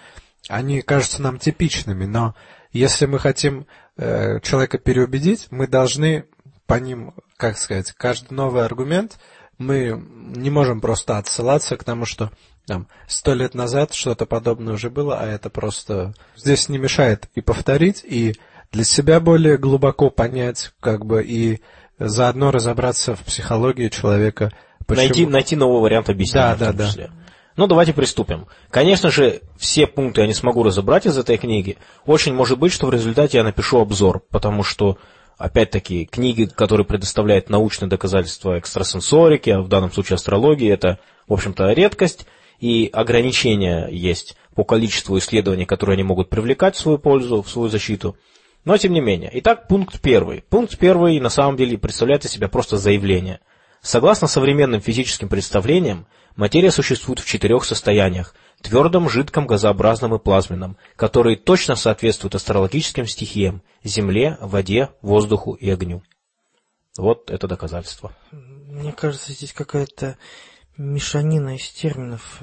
они кажутся нам типичными, но если мы хотим э, человека переубедить, мы должны по ним, как сказать, каждый новый аргумент, мы не можем просто отсылаться к тому, что там сто лет назад что-то подобное уже было, а это просто здесь не мешает и повторить, и для себя более глубоко понять, как бы, и заодно разобраться в психологии человека. Почему... Найти, найти новый вариант объяснения. Да, да, да. Ну, давайте приступим. Конечно же, все пункты я не смогу разобрать из этой книги. Очень может быть, что в результате я напишу обзор, потому что, опять-таки, книги, которые предоставляют научные доказательства экстрасенсорики, а в данном случае астрологии, это, в общем-то, редкость и ограничения есть по количеству исследований, которые они могут привлекать в свою пользу, в свою защиту. Но тем не менее. Итак, пункт первый. Пункт первый на самом деле представляет из себя просто заявление. Согласно современным физическим представлениям, материя существует в четырех состояниях – твердом, жидком, газообразном и плазменном, которые точно соответствуют астрологическим стихиям – земле, воде, воздуху и огню. Вот это доказательство. Мне кажется, здесь какая-то мешанина из терминов.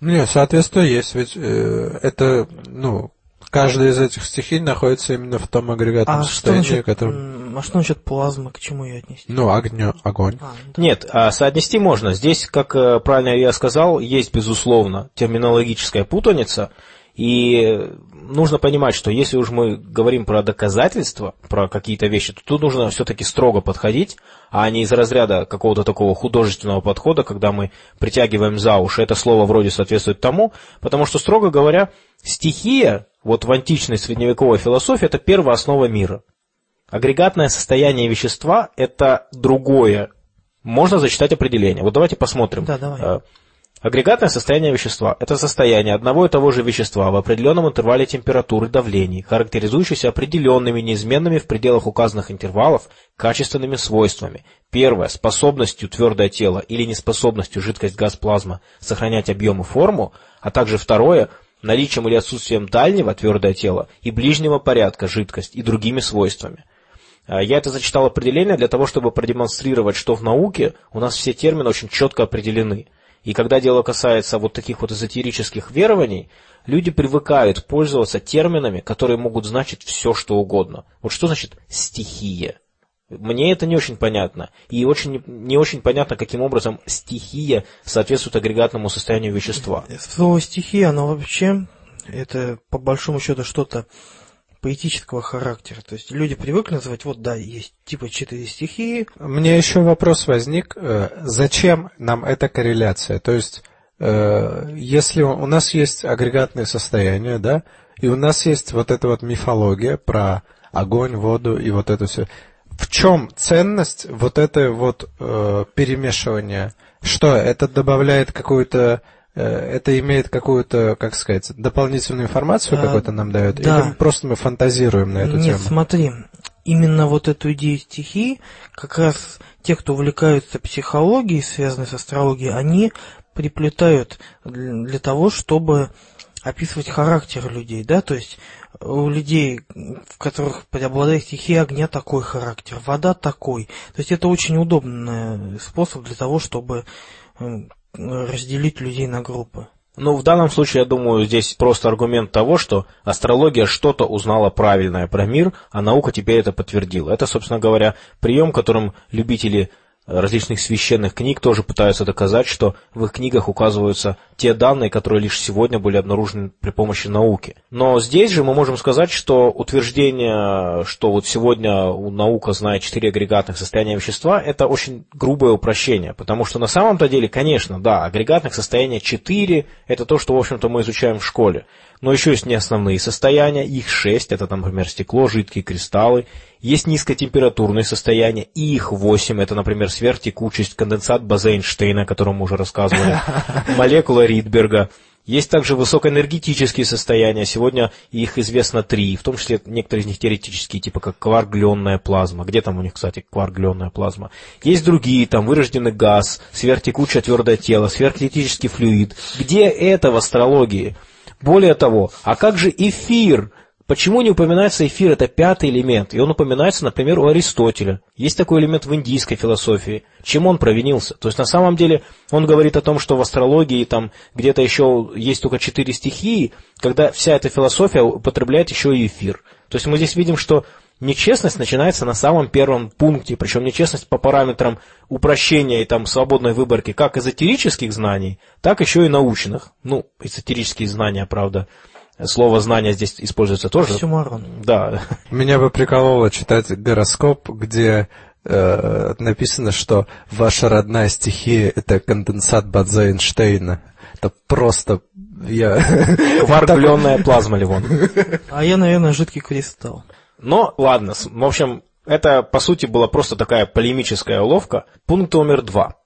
Не, соответственно, есть, ведь э, это, ну, каждая из этих стихий находится именно в том агрегатном а состоянии, что значит, котором... А что насчет плазмы, к чему ее отнести? Ну, огню, огонь. А, да. Нет, а соотнести можно. Здесь, как э, правильно я сказал, есть, безусловно, терминологическая путаница, и нужно понимать, что если уж мы говорим про доказательства, про какие-то вещи, то тут нужно все-таки строго подходить, а не из разряда какого-то такого художественного подхода, когда мы притягиваем за уши. Это слово вроде соответствует тому, потому что, строго говоря, стихия, вот в античной средневековой философии, это первая основа мира. Агрегатное состояние вещества – это другое. Можно зачитать определение. Вот давайте посмотрим. Да, давай. Агрегатное состояние вещества – это состояние одного и того же вещества в определенном интервале температуры и давлений, характеризующееся определенными неизменными в пределах указанных интервалов качественными свойствами. Первое – способностью твердое тело или неспособностью жидкость газ плазма сохранять объем и форму, а также второе – наличием или отсутствием дальнего твердое тело и ближнего порядка жидкость и другими свойствами. А, Я это зачитал определение для того, чтобы продемонстрировать, что в науке у нас все термины очень четко определены. И когда дело касается вот таких вот эзотерических верований, люди привыкают пользоваться терминами, которые могут значить все, что угодно. Вот что значит стихия? Мне это не очень понятно. И очень, не очень понятно, каким образом стихия соответствует агрегатному состоянию вещества. Слово стихия, оно вообще, это по большому счету что-то поэтического характера. То есть люди привыкли называть, вот да, есть типа четыре стихии. Мне еще вопрос возник, э, зачем нам эта корреляция? То есть, э, если у нас есть агрегатные состояния, да, и у нас есть вот эта вот мифология про огонь, воду и вот это все. В чем ценность вот это вот э, перемешивания? Что это добавляет какую-то это имеет какую-то, как сказать, дополнительную информацию А, какую-то нам дает? да. Или просто мы фантазируем на эту Нет, тему? смотри, именно вот эту идею стихии, как раз те, кто увлекаются психологией, связанной с астрологией, они приплетают для того, чтобы описывать характер людей, да, то есть у людей, в которых преобладает стихия огня такой характер, вода такой. То есть это очень удобный способ для того, чтобы разделить людей на группы. Ну, в данном случае, я думаю, здесь просто аргумент того, что астрология что-то узнала правильное про мир, а наука теперь это подтвердила. Это, собственно говоря, прием, которым любители различных священных книг тоже пытаются доказать, что в их книгах указываются те данные, которые лишь сегодня были обнаружены при помощи науки. Но здесь же мы можем сказать, что утверждение, что вот сегодня наука знает четыре агрегатных состояния вещества, это очень грубое упрощение, потому что на самом-то деле, конечно, да, агрегатных состояния четыре, это то, что, в общем-то, мы изучаем в школе. Но еще есть неосновные состояния, их шесть, это, например, стекло, жидкие кристаллы. Есть низкотемпературные состояния, и их восемь, это, например, сверхтекучесть, конденсат База-Эйнштейна, о котором мы уже рассказывали, молекула Ридберга. Есть также высокоэнергетические состояния, сегодня их известно три, в том числе некоторые из них теоретические, типа как кваргленная плазма. Где там у них, кстати, кваргленная плазма? Есть другие, там вырожденный газ, сверхтекучее твердое тело, сверхкритический флюид. Где это в астрологии? Более того, а как же эфир? Почему не упоминается эфир? Это пятый элемент. И он упоминается, например, у Аристотеля. Есть такой элемент в индийской философии. Чем он провинился? То есть, на самом деле, он говорит о том, что в астрологии там где-то еще есть только четыре стихии, когда вся эта философия употребляет еще и эфир. То есть, мы здесь видим, что нечестность начинается на самом первом пункте, причем нечестность по параметрам упрощения и там свободной выборки как эзотерических знаний, так еще и научных. Ну, эзотерические знания, правда, слово знание здесь используется тоже. Оксюморон. Да, Меня бы прикололо читать гороскоп, где э, написано, что ваша родная стихия – это конденсат Бадзе Эйнштейна. Это просто... Я... кваргленная плазма, Ливон. А я, наверное, жидкий кристалл. Но, ладно, с- в общем, это, по сути, была просто такая полемическая уловка. Пункт номер два.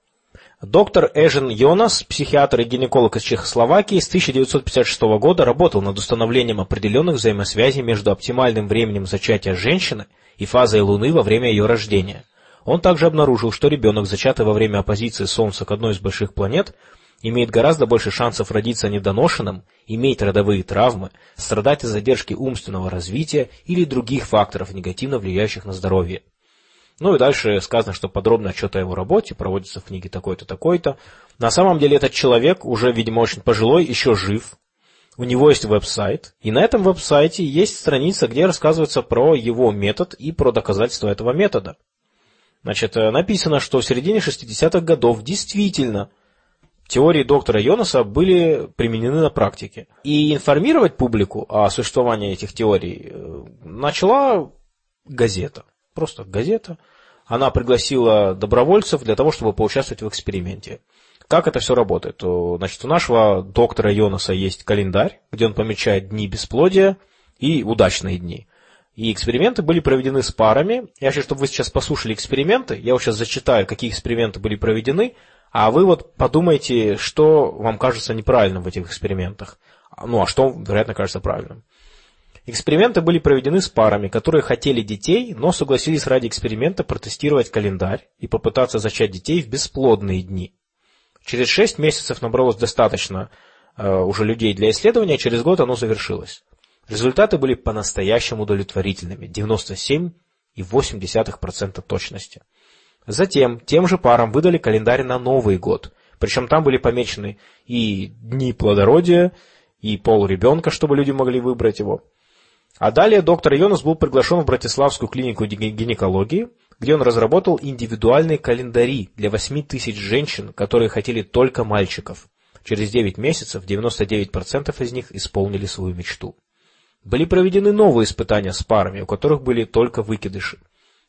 Доктор Эжен Йонас, психиатр и гинеколог из Чехословакии, с 1956 года работал над установлением определенных взаимосвязей между оптимальным временем зачатия женщины и фазой Луны во время ее рождения. Он также обнаружил, что ребенок, зачатый во время оппозиции Солнца к одной из больших планет, имеет гораздо больше шансов родиться недоношенным, иметь родовые травмы, страдать от задержки умственного развития или других факторов, негативно влияющих на здоровье. Ну и дальше сказано, что подробный отчет о его работе проводится в книге такой-то, такой-то. На самом деле этот человек, уже, видимо, очень пожилой, еще жив. у него есть веб-сайт, и на этом веб-сайте есть страница, где рассказывается про его метод и про доказательства этого метода. Значит, э, написано, что в середине 60-х годов действительно теории доктора Йонаса были применены на практике. И информировать публику о существовании этих теорий э, начала газета. Просто газета. Она пригласила добровольцев для того, чтобы поучаствовать в эксперименте. Как это все работает? Значит, у нашего доктора Йонаса есть календарь, где он помечает дни бесплодия и удачные дни. И эксперименты были проведены с парами. Я хочу, чтобы вы сейчас послушали эксперименты. Я вот сейчас зачитаю, какие эксперименты были проведены, а вы вот подумайте, что вам кажется неправильным в этих экспериментах. Ну, а что, вероятно, кажется правильным. Эксперименты были проведены с парами, которые хотели детей, но согласились ради эксперимента протестировать календарь и попытаться зачать детей в бесплодные дни. Через 6 месяцев набралось достаточно э, уже людей для исследования, а через год оно завершилось. Результаты были по-настоящему удовлетворительными – 97,8% точности. Затем тем же парам выдали календарь на Новый год, причем там были помечены и дни плодородия, и пол ребенка, чтобы люди могли выбрать его. А далее доктор Йонас был приглашен в Братиславскую клинику гинекологии – где он разработал индивидуальные календари для 8 тысяч женщин, которые хотели только мальчиков. Через 9 месяцев 99% из них исполнили свою мечту. Были проведены новые испытания с парами, у которых были только выкидыши.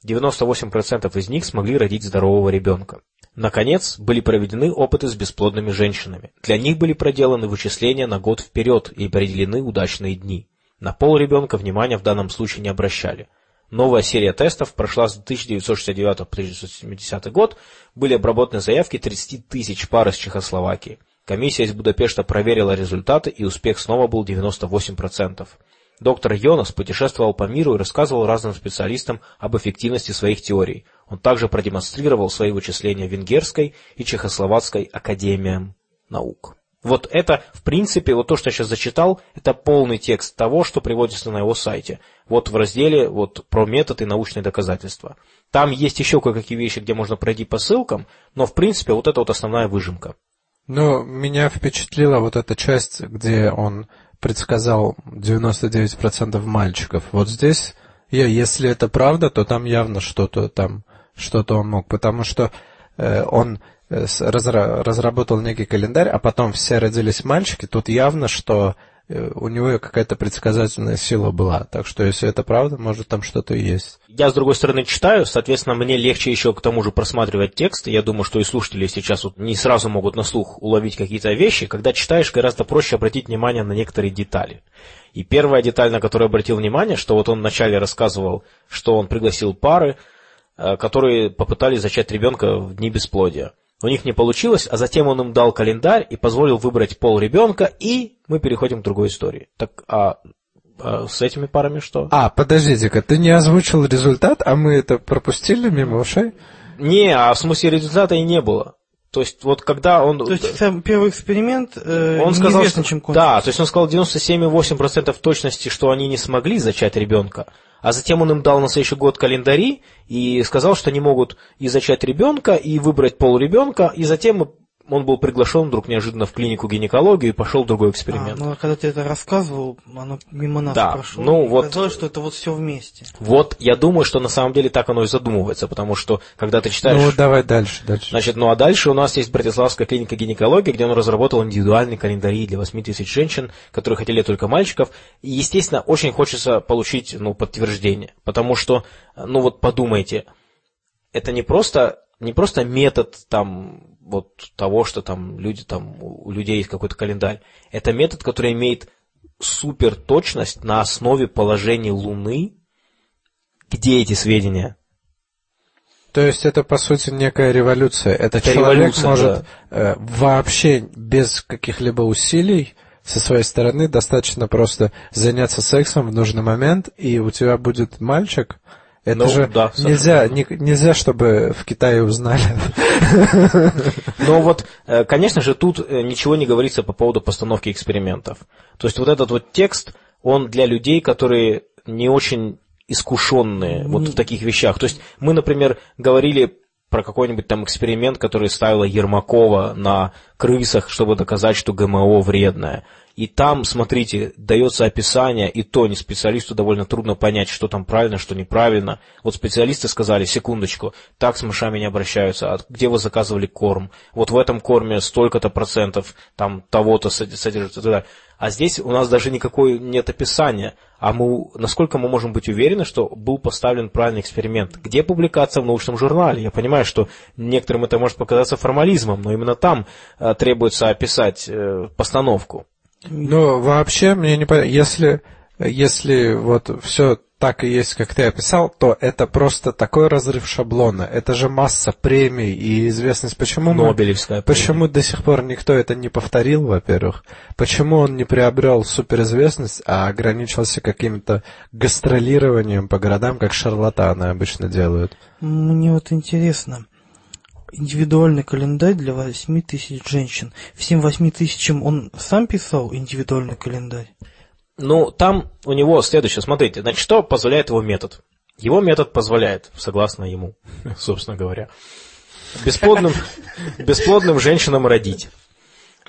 98% из них смогли родить здорового ребенка. Наконец, были проведены опыты с бесплодными женщинами. Для них были проделаны вычисления на год вперед и определены удачные дни. На пол ребенка внимания в данном случае не обращали. Новая серия тестов прошла с 1969 по 1970 год. Были обработаны заявки 30 тысяч пар из Чехословакии. Комиссия из Будапешта проверила результаты, и успех снова был 98%. Доктор Йонас путешествовал по миру и рассказывал разным специалистам об эффективности своих теорий. Он также продемонстрировал свои вычисления Венгерской и Чехословацкой академиям наук. Вот это, в принципе, вот то, что я сейчас зачитал, это полный текст того, что приводится на его сайте. Вот в разделе вот, про методы и научные доказательства. Там есть еще кое-какие вещи, где можно пройти по ссылкам, но, в принципе, вот это вот основная выжимка. Ну, меня впечатлила вот эта часть, где он предсказал 99% мальчиков. Вот здесь, если это правда, то там явно что-то там, что-то он мог, потому что э, он Э, разработал некий календарь, а потом все родились мальчики, тут явно, что у него какая-то предсказательная сила была. Так что, если это правда, может, там что-то и есть. Я, с другой стороны, читаю, соответственно, мне легче еще к тому же просматривать текст. Я думаю, что и слушатели сейчас вот не сразу могут на слух уловить какие-то вещи. Когда читаешь, гораздо проще обратить внимание на некоторые детали. И первая деталь, на которую обратил внимание, что вот он вначале рассказывал, что он пригласил пары, э, которые попытались зачать ребенка в дни бесплодия. У них не получилось, а затем он им дал календарь и позволил выбрать пол ребенка, и мы переходим к другой истории. Так, а, а с этими парами что? А, подождите-ка, ты не озвучил результат, а мы это пропустили мимо ушей? Не, а в смысле результата и не было. То есть, вот когда он... То есть, сам первый эксперимент э, он сказал, что, чем кончился. Да, то есть он сказал 97,8% точности, что они не смогли зачать ребенка а затем он им дал на следующий год календари и сказал, что они могут и зачать ребенка, и выбрать пол ребенка, и затем он был приглашен вдруг неожиданно в клинику гинекологии и пошел в другой эксперимент. А, ну, а когда ты это рассказывал, оно мимо нас да, прошло. Ну, вот, казалось, что это вот все вместе. Вот, я думаю, что на самом деле так оно и задумывается, потому что, когда ты читаешь... Ну, давай дальше, дальше. Значит, ну, а дальше у нас есть Братиславская клиника гинекологии, где он разработал индивидуальный календарь для 8 тысяч женщин, которые хотели только мальчиков. И, естественно, очень хочется получить, ну, подтверждение, потому что, ну, вот подумайте, это не просто, не просто метод, там, вот того, что там люди там, у людей есть какой-то календарь. Это метод, который имеет супер точность на основе положения Луны. Где эти сведения? То есть это, по сути, некая революция. Это, это человек революция, может да. э, вообще без каких-либо усилий со своей стороны достаточно просто заняться сексом в нужный момент, и у тебя будет мальчик, это ну, же да, нельзя, не, нельзя, чтобы в Китае узнали. Но вот, э, конечно же, тут э, ничего не говорится по поводу постановки экспериментов. То есть вот этот вот текст, он для людей, которые не очень искушенные вот в таких вещах. То есть мы, например, говорили про какой-нибудь там эксперимент, который ставила Ермакова на крысах, чтобы доказать, что ГМО вредное. И там, смотрите, дается описание, и то не специалисту довольно трудно понять, что там правильно, что неправильно. Вот специалисты сказали, секундочку, так с мышами не обращаются, а где вы заказывали корм? Вот в этом корме столько-то процентов, там того-то содержится. А здесь у нас даже никакой нет описания. А мы, насколько мы можем быть уверены, что был поставлен правильный эксперимент? Где публикация в научном журнале? Я понимаю, что некоторым это может показаться формализмом, но именно там э, требуется описать э, постановку. Ну, вообще, мне не понятно, если, если вот все так и есть, как ты описал, то это просто такой разрыв шаблона. Это же масса премий и известность. Почему Нобелевская мы, Почему до сих пор никто это не повторил, во-первых? Почему он не приобрел суперизвестность, а ограничился каким-то гастролированием по городам, как шарлатаны обычно делают? Мне вот интересно, индивидуальный календарь для восьми тысяч женщин. Всем восьми тысячам он сам писал индивидуальный календарь? Ну, там у него следующее, смотрите, значит, что позволяет его метод? Его метод позволяет, согласно ему, собственно говоря, бесплодным, бесплодным женщинам родить,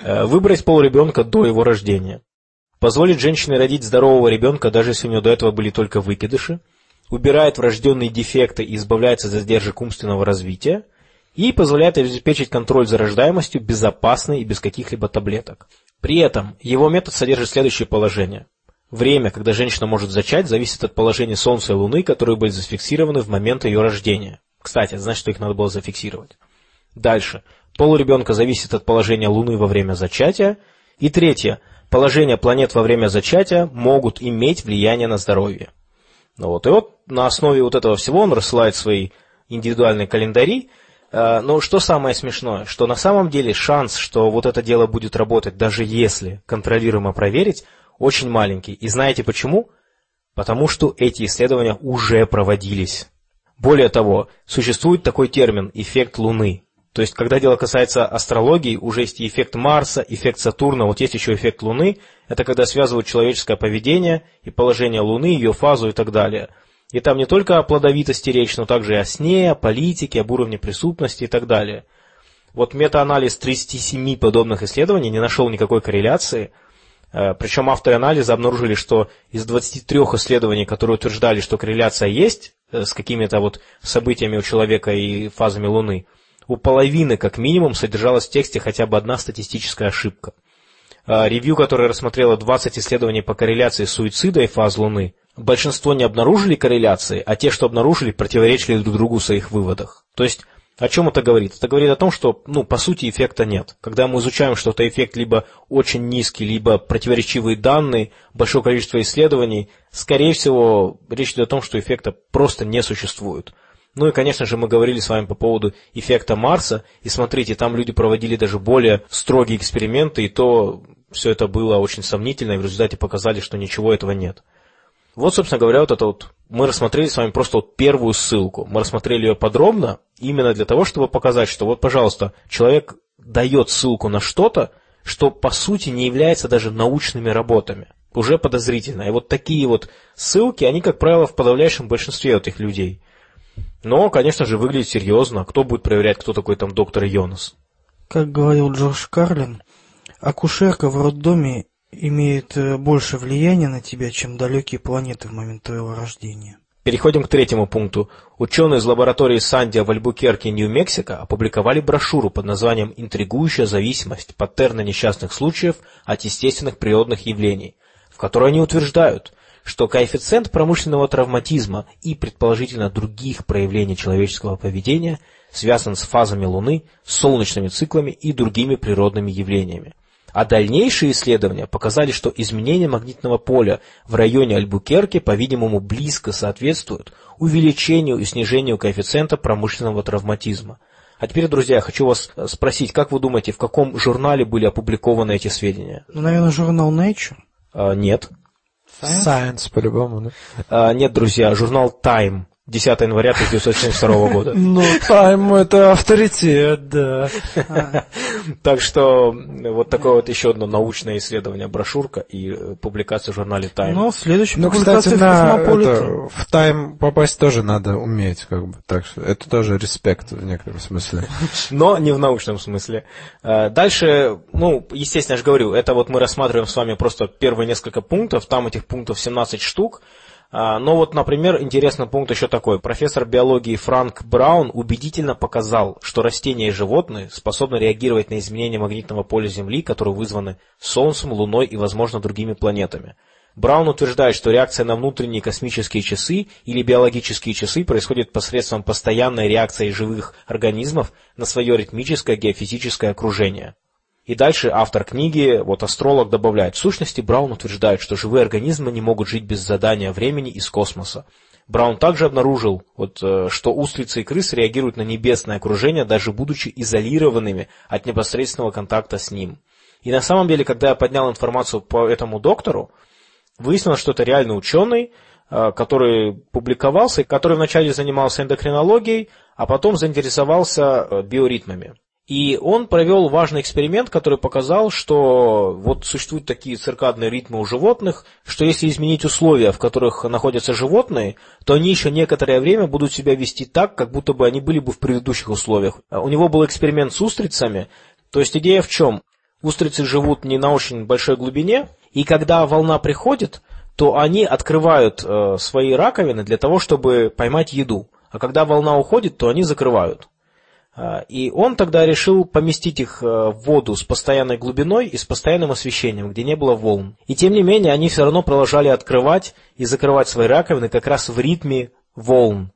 э, выбрать пол ребенка до его рождения, позволить женщине родить здорового ребенка, даже если у нее до этого были только выкидыши, убирает врожденные дефекты и избавляется от задержек умственного развития – и позволяет обеспечить контроль за рождаемостью безопасно и без каких-либо таблеток. При этом его метод содержит следующее положение. Время, когда женщина может зачать, зависит от положения Солнца и Луны, которые были зафиксированы в момент ее рождения. Кстати, это значит, что их надо было зафиксировать. Дальше. Пол ребенка зависит от положения Луны во время зачатия. И третье. Положение планет во время зачатия могут иметь влияние на здоровье. Ну вот. И вот на основе вот этого всего он рассылает свои индивидуальные календари, Э, но что самое смешное, что на самом деле шанс, что вот это дело будет работать, даже если контролируемо проверить, очень маленький. И знаете почему? Потому что эти исследования уже проводились. Более того, существует такой термин «эффект Луны». То есть, когда дело касается астрологии, уже есть и эффект Марса, эффект Сатурна, вот есть еще эффект Луны. Это когда связывают человеческое поведение и положение Луны, ее фазу и так далее – и там не только о плодовитости речь, но также и о сне, о политике, об уровне преступности и так далее. Вот метаанализ 37 подобных исследований не нашел никакой корреляции. Э, Причем авторы анализа обнаружили, что из 23 исследований, которые утверждали, что корреляция есть э, с какими-то вот событиями у человека и фазами Луны, у половины как минимум содержалась в тексте хотя бы одна статистическая ошибка. Э, ревью, которое рассмотрело 20 исследований по корреляции суицида и фаз Луны, большинство не обнаружили корреляции, а те, что обнаружили, противоречили друг другу в своих выводах. То есть, о чем это говорит? Это говорит о том, что, ну, по сути, эффекта нет. Когда мы изучаем что-то, эффект либо очень низкий, либо противоречивые данные, большое количество исследований, скорее всего, речь идет о том, что эффекта просто не существует. Ну и, конечно же, мы говорили с вами по поводу эффекта Марса, и смотрите, там люди проводили даже более строгие эксперименты, и то все это было очень сомнительно, и в результате показали, что ничего этого нет. Вот, собственно говоря, вот это вот мы рассмотрели с вами просто вот первую ссылку. Мы рассмотрели ее подробно именно для того, чтобы показать, что вот, пожалуйста, человек дает ссылку на что-то, что по сути не является даже научными работами. Уже подозрительно. И вот такие вот ссылки, они, как правило, в подавляющем большинстве этих людей. Но, конечно же, выглядит серьезно. Кто будет проверять, кто такой там доктор Йонас? Как говорил Джордж Карлин, акушерка в роддоме имеет э, больше влияния на тебя, чем далекие планеты в момент твоего рождения. Переходим к третьему пункту. Ученые из лаборатории Сандия в Альбукерке, Нью-Мексико опубликовали брошюру под названием «Интригующая зависимость. Паттерны несчастных случаев от естественных природных явлений», в которой они утверждают, что коэффициент промышленного травматизма и, предположительно, других проявлений человеческого поведения связан с фазами Луны, солнечными циклами и другими природными явлениями. А дальнейшие исследования показали, что изменение магнитного поля в районе Альбукерки, по-видимому, близко соответствуют увеличению и снижению коэффициента промышленного травматизма. А теперь, друзья, я хочу вас спросить, как вы думаете, в каком журнале были опубликованы эти сведения? Ну, наверное, журнал Nature? А, нет. Science, Science по-любому, да? А, нет, друзья, журнал Time. 10 января 1972 года. Ну, Тайм это авторитет, да. Так что вот такое вот еще одно научное исследование, брошюрка и э, публикация в журнале Time. Ну, следующая Ну, публикация кстати, в на это, в тайм попасть тоже надо уметь, как бы. Так что это тоже респект в некотором смысле. но не в научном смысле. Э, Дальше, ну, естественно, я же говорю, это вот мы рассматриваем с вами просто первые несколько пунктов, там этих пунктов 17 штук. А, Но вот, например, интересный пункт еще такой. Профессор биологии Франк Браун убедительно показал, что растения и животные способны реагировать на изменения магнитного поля Земли, которые вызваны Солнцем, Луной и, возможно, другими планетами. Браун утверждает, что реакция на внутренние космические часы или биологические часы происходит посредством постоянной реакции живых организмов на свое ритмическое геофизическое окружение. И дальше автор книги, вот астролог, добавляет, в сущности Браун утверждает, что живые организмы не могут жить без задания времени из космоса. Браун также обнаружил, вот, э, что устрицы и крысы реагируют на небесное окружение, даже будучи изолированными от непосредственного контакта с ним. И на самом деле, когда я поднял информацию по этому доктору, выяснилось, что это реальный ученый, э, который публиковался, который вначале занимался эндокринологией, а потом заинтересовался э, биоритмами. И он провел важный эксперимент, который показал, что вот существуют такие циркадные ритмы у животных, что если изменить условия, в которых находятся животные, то они еще некоторое время будут себя вести так, как будто бы они были бы в предыдущих условиях. У него был эксперимент с устрицами, то есть идея в чем? Устрицы живут не на очень большой глубине, и когда волна приходит, то они открывают э, свои раковины для того, чтобы поймать еду. А когда волна уходит, то они закрывают. А, И он тогда решил поместить их э, в воду с постоянной глубиной и с постоянным освещением, где не было волн. И тем не менее, они все равно продолжали открывать и закрывать свои раковины как раз в ритме волн.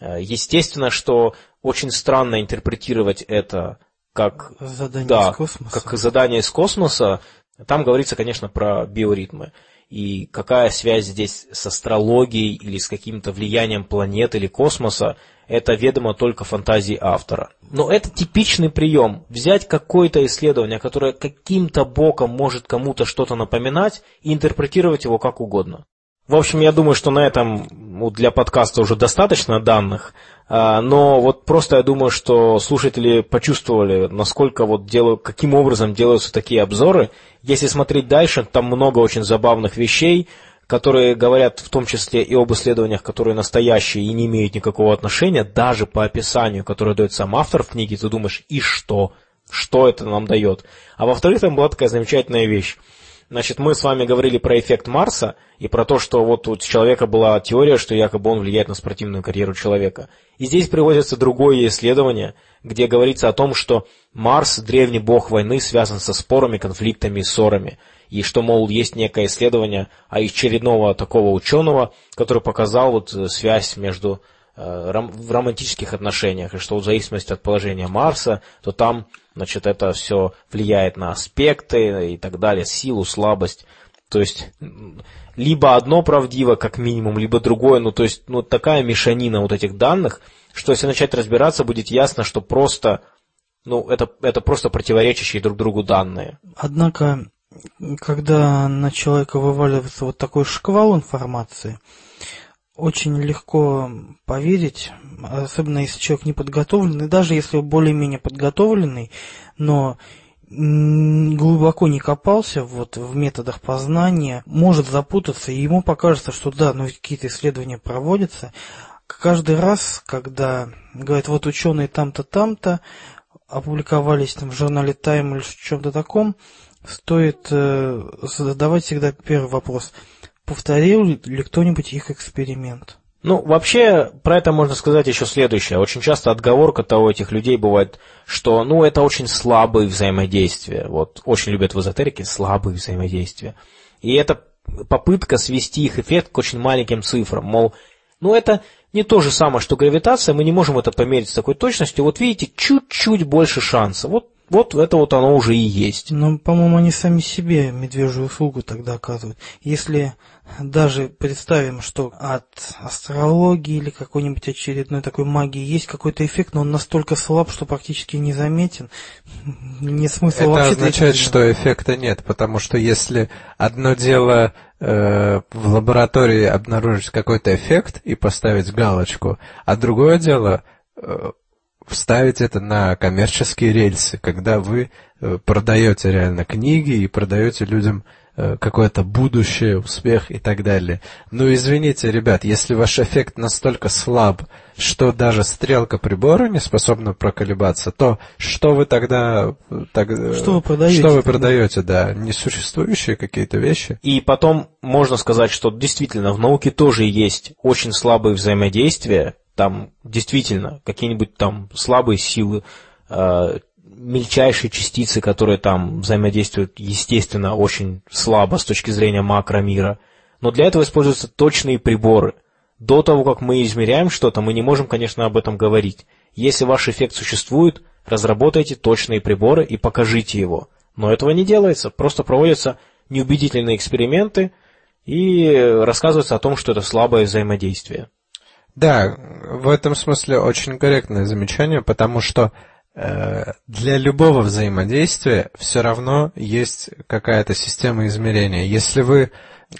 Э, Естественно, что очень странно интерпретировать это как, Задание да, из космоса. как задание из космоса. Там говорится, конечно, про биоритмы. И какая связь здесь с астрологией или с каким-то влиянием планет или космоса, это ведомо только фантазии автора. Но это типичный прием. Взять какое-то исследование, которое каким-то боком может кому-то что-то напоминать, и интерпретировать его как угодно. В общем, я думаю, что на этом ну, для подкаста уже достаточно данных, а, но вот просто я думаю, что слушатели почувствовали, насколько вот делают, каким образом делаются такие обзоры. Если смотреть дальше, там много очень забавных вещей, которые говорят в том числе и об исследованиях, которые настоящие и не имеют никакого отношения, даже по описанию, которое дает сам автор в книге, ты думаешь, и что? Что это нам дает? А во-вторых, там была такая замечательная вещь. Значит, мы с вами говорили про эффект Марса и про то, что вот у человека была теория, что якобы он влияет на спортивную карьеру человека. И здесь приводится другое исследование, где говорится о том, что Марс, древний бог войны, связан со спорами, конфликтами и ссорами. И что, мол, есть некое исследование очередного такого ученого, который показал вот э, связь между э, в романтических отношениях, и что в зависимости от положения Марса, то там, значит, это все влияет на аспекты и так далее, силу, слабость. То есть, либо одно правдиво, как минимум, либо другое, ну, то есть, ну, такая мешанина вот этих данных, что если начать разбираться, будет ясно, что просто, ну, это, это просто противоречащие друг другу данные. Однако, когда на человека вываливается вот такой шквал информации, очень легко поверить, особенно если человек не подготовленный, даже если он более-менее подготовленный, но глубоко не копался вот в методах познания, может запутаться, и ему покажется, что да, ну какие-то исследования проводятся. Каждый раз, когда говорят, вот ученые там-то, там-то, опубликовались там в журнале Time или в чем-то таком, стоит э, задавать всегда первый вопрос. Повторил ли кто-нибудь их эксперимент? Ну, вообще, про это можно сказать еще следующее. Очень часто отговорка-то у этих людей бывает, что, ну, это очень слабые взаимодействия. Вот, очень любят в эзотерике слабые взаимодействия. И это попытка свести их эффект к очень маленьким цифрам. Мол, ну, это не то же самое, что гравитация, мы не можем это померить с такой точностью. Вот видите, чуть-чуть больше шанса. Вот, вот это вот оно уже и есть. Но, по-моему, они сами себе медвежью услугу тогда оказывают. Если даже представим, что от астрологии или какой-нибудь очередной такой магии есть какой-то эффект, но он настолько слаб, что практически незаметен, нет смысла Это вообще означает, что эффекта нет, потому что если одно дело э, в лаборатории обнаружить какой-то эффект и поставить галочку, а другое дело э, вставить это на коммерческие рельсы, когда вы э, продаете реально книги и продаете людям какое-то будущее, успех и так далее. Но извините, ребят, если ваш эффект настолько слаб, что даже стрелка прибора не способна проколебаться, то что вы тогда... Так, э, что вы продаете? Что вы продаете, да, несуществующие какие-то вещи. И потом можно сказать, что действительно в науке тоже есть очень слабые взаимодействия, там действительно какие-нибудь там слабые силы, э, мельчайшие частицы, которые там взаимодействуют, естественно, очень слабо с точки зрения макромира. Но для этого используются точные приборы. До того, как мы измеряем что-то, мы не можем, конечно, об этом говорить. Если ваш эффект существует, разработайте точные приборы и покажите его. Но этого не делается, просто проводятся неубедительные эксперименты и рассказывается о том, что это слабое взаимодействие. Да, в этом смысле очень корректное замечание, потому что для любого взаимодействия все равно есть какая-то система измерения. Если вы,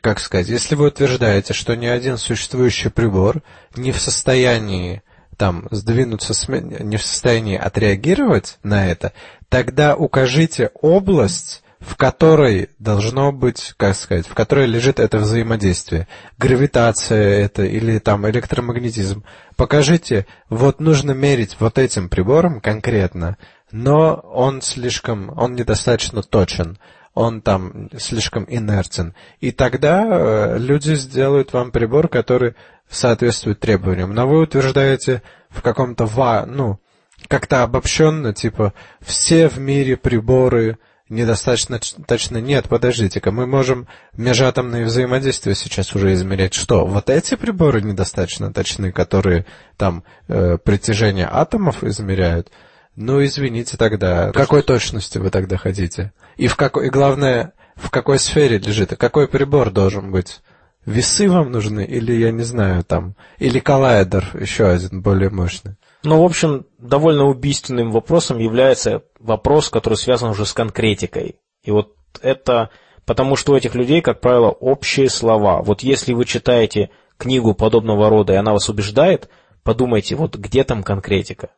как сказать, если вы утверждаете, что ни один существующий прибор не в состоянии там сдвинуться, не в состоянии отреагировать на это, тогда укажите область, в которой должно быть, как сказать, в которой лежит это взаимодействие. Гравитация это или там электромагнетизм. Покажите, вот нужно мерить вот этим прибором конкретно, но он слишком, он недостаточно точен он там слишком инертен. И тогда э, люди сделают вам прибор, который соответствует требованиям. Но вы утверждаете в каком-то ну, как-то обобщенно, типа, все в мире приборы недостаточно точно. Нет, подождите-ка, мы можем межатомные взаимодействия сейчас уже измерять. Что, вот эти приборы недостаточно точны, которые там э, притяжение атомов измеряют? Ну, извините тогда, То какой точности вы тогда хотите? И в какой, и главное, в какой сфере лежит, и какой прибор должен быть? Весы вам нужны, или, я не знаю, там, или коллайдер, еще один, более мощный? Ну, в общем, довольно убийственным вопросом является вопрос, который связан уже с конкретикой. И вот это потому, что у этих людей, как правило, общие слова. Вот если вы читаете книгу подобного рода, и она вас убеждает, подумайте, вот где там конкретика?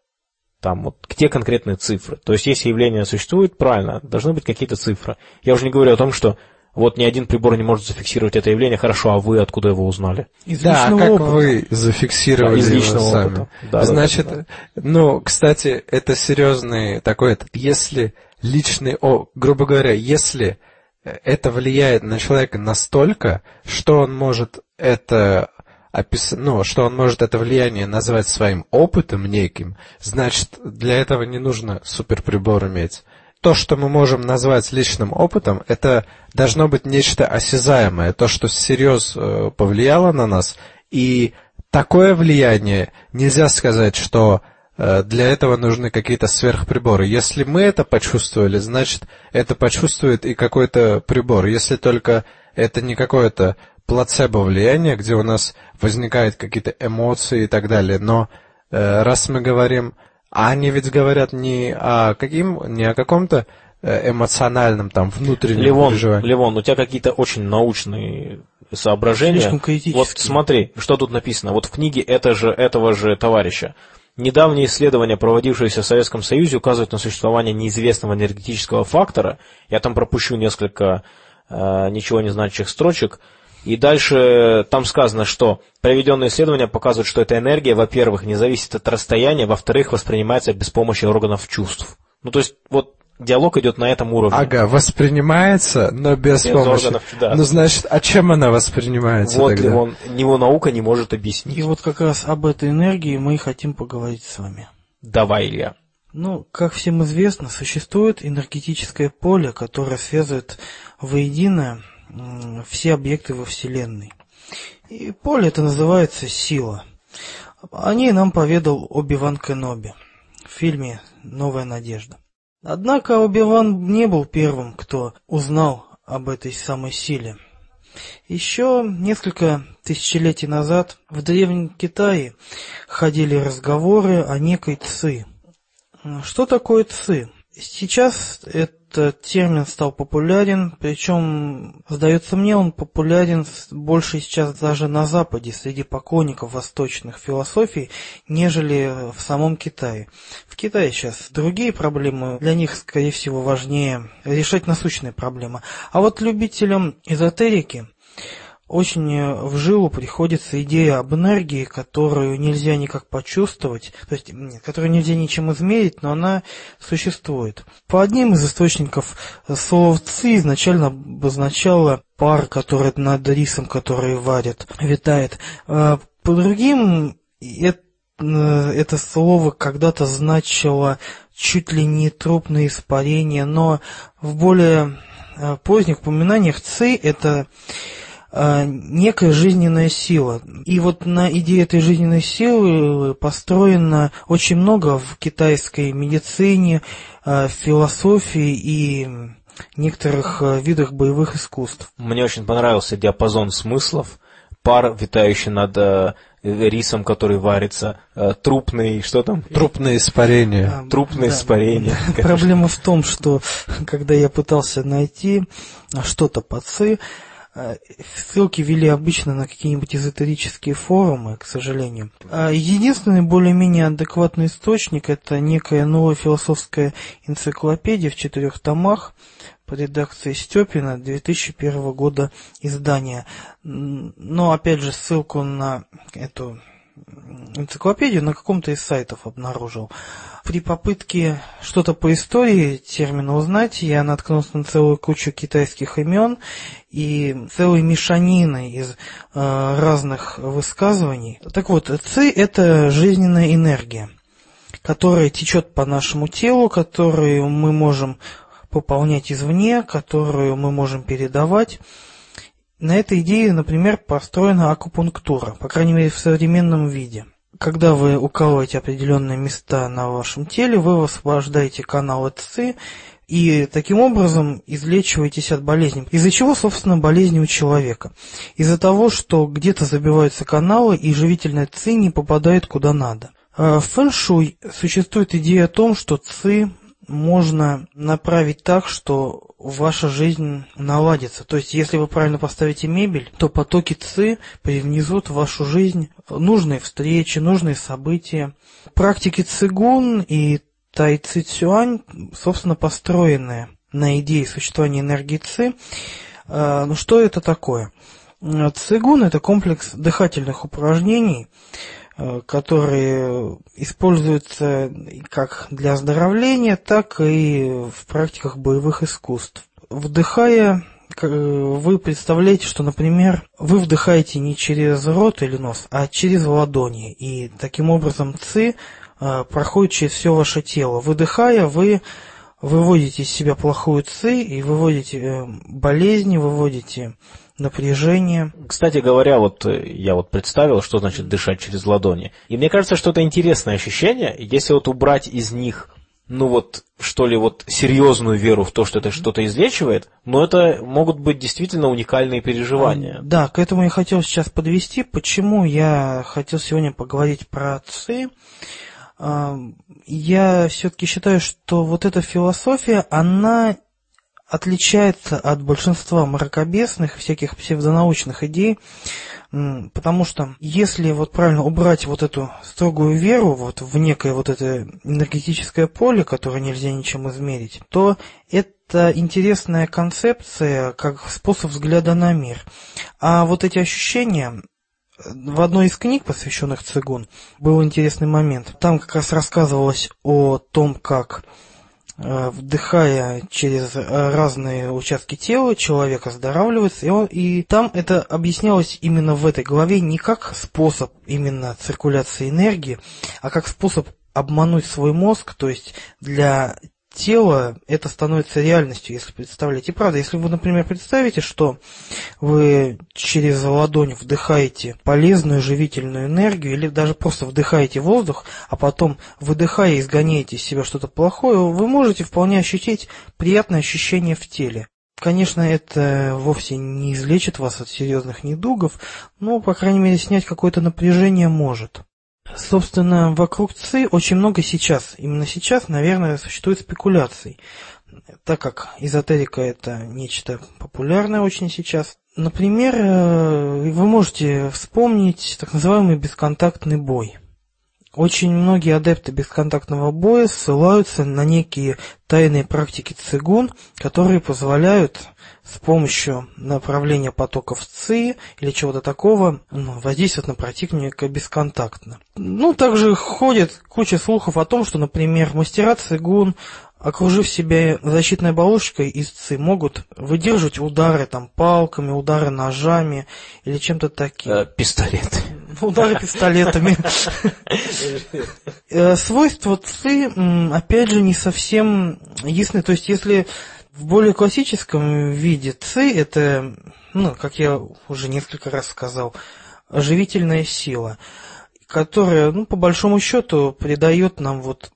Там вот где конкретные цифры? То есть, если явление существует, правильно, должны быть какие-то цифры. Я уже не говорю о том, что вот ни один прибор не может зафиксировать это явление. Хорошо, а вы откуда его узнали? Из да, а как опыта. вы зафиксировали да, из личного его сами? Опыта. Да, Значит, да, да. ну, кстати, это серьезный такой, если личный, о, грубо говоря, если это влияет на человека настолько, что он может это опис... ну, что он может это влияние назвать своим опытом неким, значит, для этого не нужно суперприбор иметь то, что мы можем назвать личным опытом, это должно быть нечто осязаемое, то, что всерьез э, повлияло на нас. И такое влияние нельзя сказать, что э, для этого нужны какие-то сверхприборы. Если мы это почувствовали, значит, это почувствует и какой-то прибор. Если только это не какое-то плацебо влияние, где у нас возникают какие-то эмоции и так далее. Но э, раз мы говорим а они ведь говорят не о каким, не о каком-то э, эмоциональном, там, внутреннем Левон, переживании. Левон, у тебя какие-то очень научные соображения. Слишком критические. Вот смотри, что тут написано. Вот в книге это же, этого же товарища. Недавние исследования, проводившиеся в Советском Союзе, указывают на существование неизвестного энергетического фактора. Я там пропущу несколько э, ничего не значащих строчек. И дальше там сказано, что проведенные исследования показывают, что эта энергия, во-первых, не зависит от расстояния, во-вторых, воспринимается без помощи органов чувств. Ну, то есть, вот диалог идет на этом уровне. Ага, воспринимается, но без, без помощи. Органов, да. Ну, значит, а чем она воспринимается вот тогда? Он, него наука не может объяснить. И вот как раз об этой энергии мы и хотим поговорить с вами. Давай, Илья. Ну, как всем известно, существует энергетическое поле, которое связывает воедино все объекты во Вселенной. И поле это называется сила. О ней нам поведал Оби-Ван Кеноби в фильме «Новая надежда». Однако Оби-Ван не был первым, кто узнал об этой самой силе. Еще несколько тысячелетий назад в Древнем Китае ходили разговоры о некой Ци. Что такое Ци? Сейчас этот термин стал популярен, причем, сдается мне, он популярен больше сейчас даже на Западе, среди поклонников восточных философий, нежели в самом Китае. В Китае сейчас другие проблемы, для них, скорее всего, важнее решать насущные проблемы. А вот любителям эзотерики – очень э, в жилу приходится идея об энергии, которую нельзя никак почувствовать, то есть которую нельзя ничем измерить, но она существует. По одним из источников э, слово «ци» изначально обозначало пар, который над рисом, который варят, витает. Э, по другим это это слово когда-то значило чуть ли не трупное испарение, но в более поздних упоминаниях ци это а, некая жизненная сила. И вот на идее этой жизненной силы построено очень много в китайской медицине, а, философии и некоторых а, видах боевых искусств. Мне очень понравился диапазон смыслов. Пар, витающий над э, рисом, который варится, э, трупный, что там? Трупное испарение. Трупное да. испарение. Проблема в том, что когда я пытался найти что-то по ЦИ, Э, ссылки вели обычно на какие-нибудь эзотерические форумы, к сожалению. А единственный более-менее адекватный источник – это некая новая философская энциклопедия в четырех томах по редакции Степина 2001 года издания. Но, опять же, ссылку на эту энциклопедию на каком-то из сайтов обнаружил. При попытке что-то по истории термина узнать, я наткнулся на целую кучу китайских имен и целой мешанины из э, разных высказываний. Так вот, ци – это жизненная энергия, которая течет по нашему телу, которую мы можем пополнять извне, которую мы можем передавать. На этой идее, например, построена акупунктура, по крайней мере в современном виде. Когда вы укалываете определенные места на вашем теле, вы высвобождаете канал ЦИ и таким образом излечиваетесь от болезни. Из-за чего, собственно, болезни у человека? Из-за того, что где-то забиваются каналы и живительная ЦИ не попадает куда надо. А в фэншуй существует идея о том, что ЦИ можно направить так, что ваша жизнь наладится. То есть, если вы правильно поставите мебель, то потоки ЦИ привнесут в вашу жизнь нужные встречи, нужные события. Практики цигун и тай ци цюань, собственно, построены на идее существования энергии ци. А, ну, что это такое? Цигун – это комплекс дыхательных упражнений, которые используются как для оздоровления, так и в практиках боевых искусств. Вдыхая, вы представляете, что, например, вы вдыхаете не через рот или нос, а через ладони, и таким образом ЦИ э, проходит через все ваше тело. Выдыхая, вы выводите из себя плохую ЦИ и выводите э, болезни, выводите напряжение. Кстати говоря, вот э, я вот представил, что значит дышать через ладони. И мне кажется, что это интересное ощущение, если вот убрать из них ну вот, что ли, вот серьезную веру в то, что это что-то излечивает, но это могут быть действительно уникальные переживания. Да, к этому я хотел сейчас подвести. Почему я хотел сегодня поговорить про отцы? Я все-таки считаю, что вот эта философия, она отличается от большинства мракобесных, всяких псевдонаучных идей, потому что если вот правильно убрать вот эту строгую веру вот в некое вот это энергетическое поле, которое нельзя ничем измерить, то это интересная концепция как способ взгляда на мир. А вот эти ощущения, в одной из книг, посвященных цигун, был интересный момент. Там как раз рассказывалось о том, как Э, вдыхая через э, разные участки тела, человек оздоравливается, и, он, и там это объяснялось именно в этой главе не как способ именно циркуляции энергии, а как способ обмануть свой мозг, то есть для тело, это становится реальностью, если представлять. И правда, если вы, например, представите, что вы через ладонь вдыхаете полезную живительную энергию, или даже просто вдыхаете воздух, а потом, выдыхая, изгоняете из себя что-то плохое, вы можете вполне ощутить приятное ощущение в теле. Конечно, это вовсе не излечит вас от серьезных недугов, но, по крайней мере, снять какое-то напряжение может. Собственно, вокруг ЦИ очень много сейчас, именно сейчас, наверное, существует спекуляций. так как эзотерика это нечто популярное очень сейчас. Например, э, вы можете вспомнить так называемый бесконтактный бой. Очень многие адепты бесконтактного боя ссылаются на некие тайные практики цигун, которые позволяют с помощью направления потоков ЦИ или чего-то такого воздействовать на противника бесконтактно. Ну, также ходит куча слухов о том, что, например, мастера цигун окружив себя защитной оболочкой из ЦИ, могут выдерживать удары там палками, удары ножами или чем-то таким. Э, пистолет. Удары пистолетами. Э, свойства ЦИ, опять же, не совсем ясны. То есть, если в более классическом виде ЦИ это, ну, как я уже несколько раз сказал, оживительная сила, которая, ну, по большому счету, придает нам вот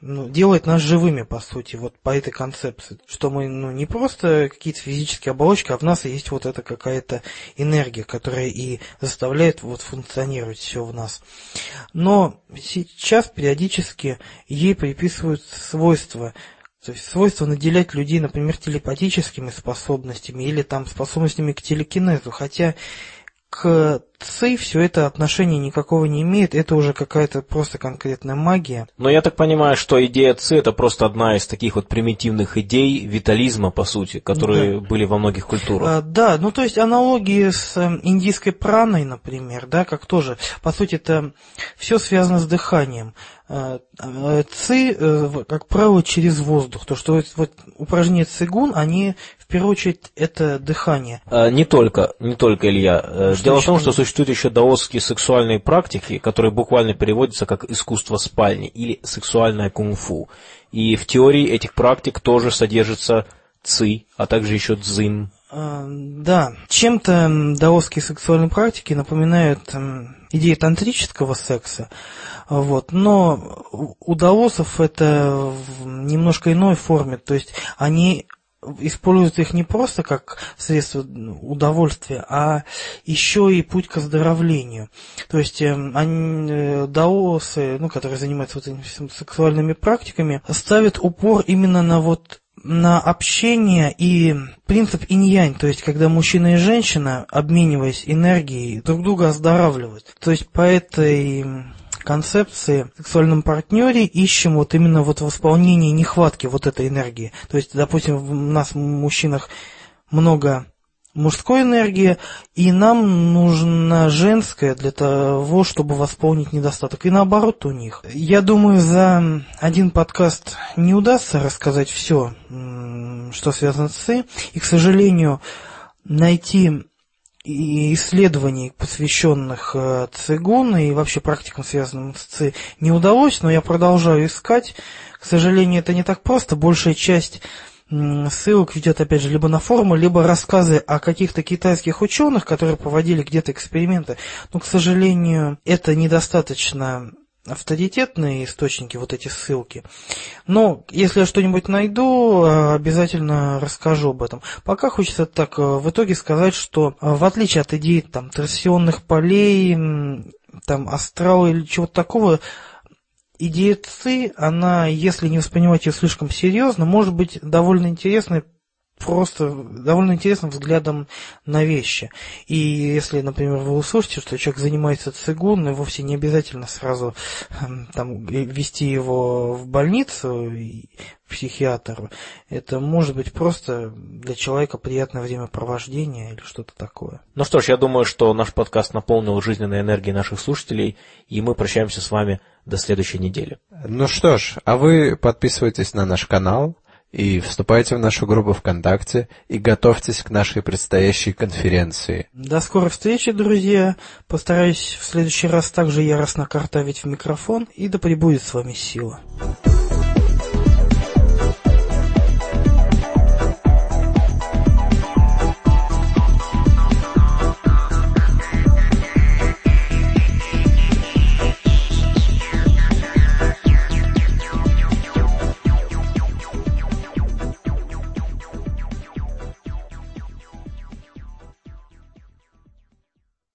ну, делает нас живыми, по сути, вот по этой концепции. Что мы ну, не просто какие-то физические оболочки, а в нас есть вот эта какая-то энергия, которая и заставляет вот функционировать все в нас. Но сейчас периодически ей приписывают свойства, то есть свойство наделять людей, например, телепатическими способностями или там способностями к телекинезу, хотя к ЦИ все это отношения никакого не имеет, это уже какая-то просто конкретная магия. Но я так понимаю, что идея ЦИ это просто одна из таких вот примитивных идей витализма, по сути, которые да. были во многих культурах. А, да, ну то есть аналогии с эм, индийской праной, например, да, как тоже, по сути, это все связано с дыханием. Э, э, ци, э, как правило, через воздух. То, что вот упражнения цигун, они в первую очередь это дыхание. А, не только, не только, Илья. Что Дело в том, что существуют еще даосские сексуальные практики, которые буквально переводятся как искусство спальни или сексуальное кунг-фу. И в теории этих практик тоже содержится ци, а также еще дзин. А, да, чем-то даосские сексуальные практики напоминают идеи тантрического секса. Вот. Но у даосов это в немножко иной форме. То есть они используют их не просто как средство удовольствия, а еще и путь к оздоровлению. То есть эм, они, э, даосы, ну, которые занимаются вот этими сексуальными практиками, ставят упор именно на вот на общение и принцип инь-янь, то есть когда мужчина и женщина, обмениваясь энергией, друг друга оздоравливают. То есть по этой концепции в сексуальном партнере ищем вот именно вот восполнение нехватки вот этой энергии. То есть, допустим, у нас, мужчинах, много мужской энергии, и нам нужна женская для того, чтобы восполнить недостаток. И наоборот у них. Я думаю, за один подкаст не удастся рассказать все, что связано с ЦИ. И, к сожалению, найти исследований, посвященных э, цигун и вообще практикам, связанным с ци, не удалось, но я продолжаю искать. К сожалению, это не так просто. Большая часть ссылок ведет, опять же, либо на форумы, либо рассказы о каких-то китайских ученых, которые проводили где-то эксперименты. Но, к сожалению, это недостаточно авторитетные источники, вот эти ссылки. Но если я что-нибудь найду, э, обязательно расскажу об этом. Пока хочется так э, в итоге сказать, что э, в отличие от идей там, торсионных полей, там, астрала или чего-то такого, идея ЦИ, она, если не воспринимать ее слишком серьезно, может быть довольно интересной просто довольно интересным взглядом на вещи. И если, например, вы услышите, что человек занимается цигун, и вовсе не обязательно сразу эм, там, вести его в больницу, психиатру, это может быть просто для человека приятное времяпровождение или что-то такое. Ну что ж, я думаю, что наш подкаст наполнил жизненной энергией наших слушателей, и мы прощаемся с вами до следующей недели. Ну что ж, а вы подписывайтесь на наш канал, и вступайте в нашу группу ВКонтакте и готовьтесь к нашей предстоящей конференции. До скорой встречи, друзья. Постараюсь в следующий раз также яростно картавить в микрофон, и да пребудет с вами сила.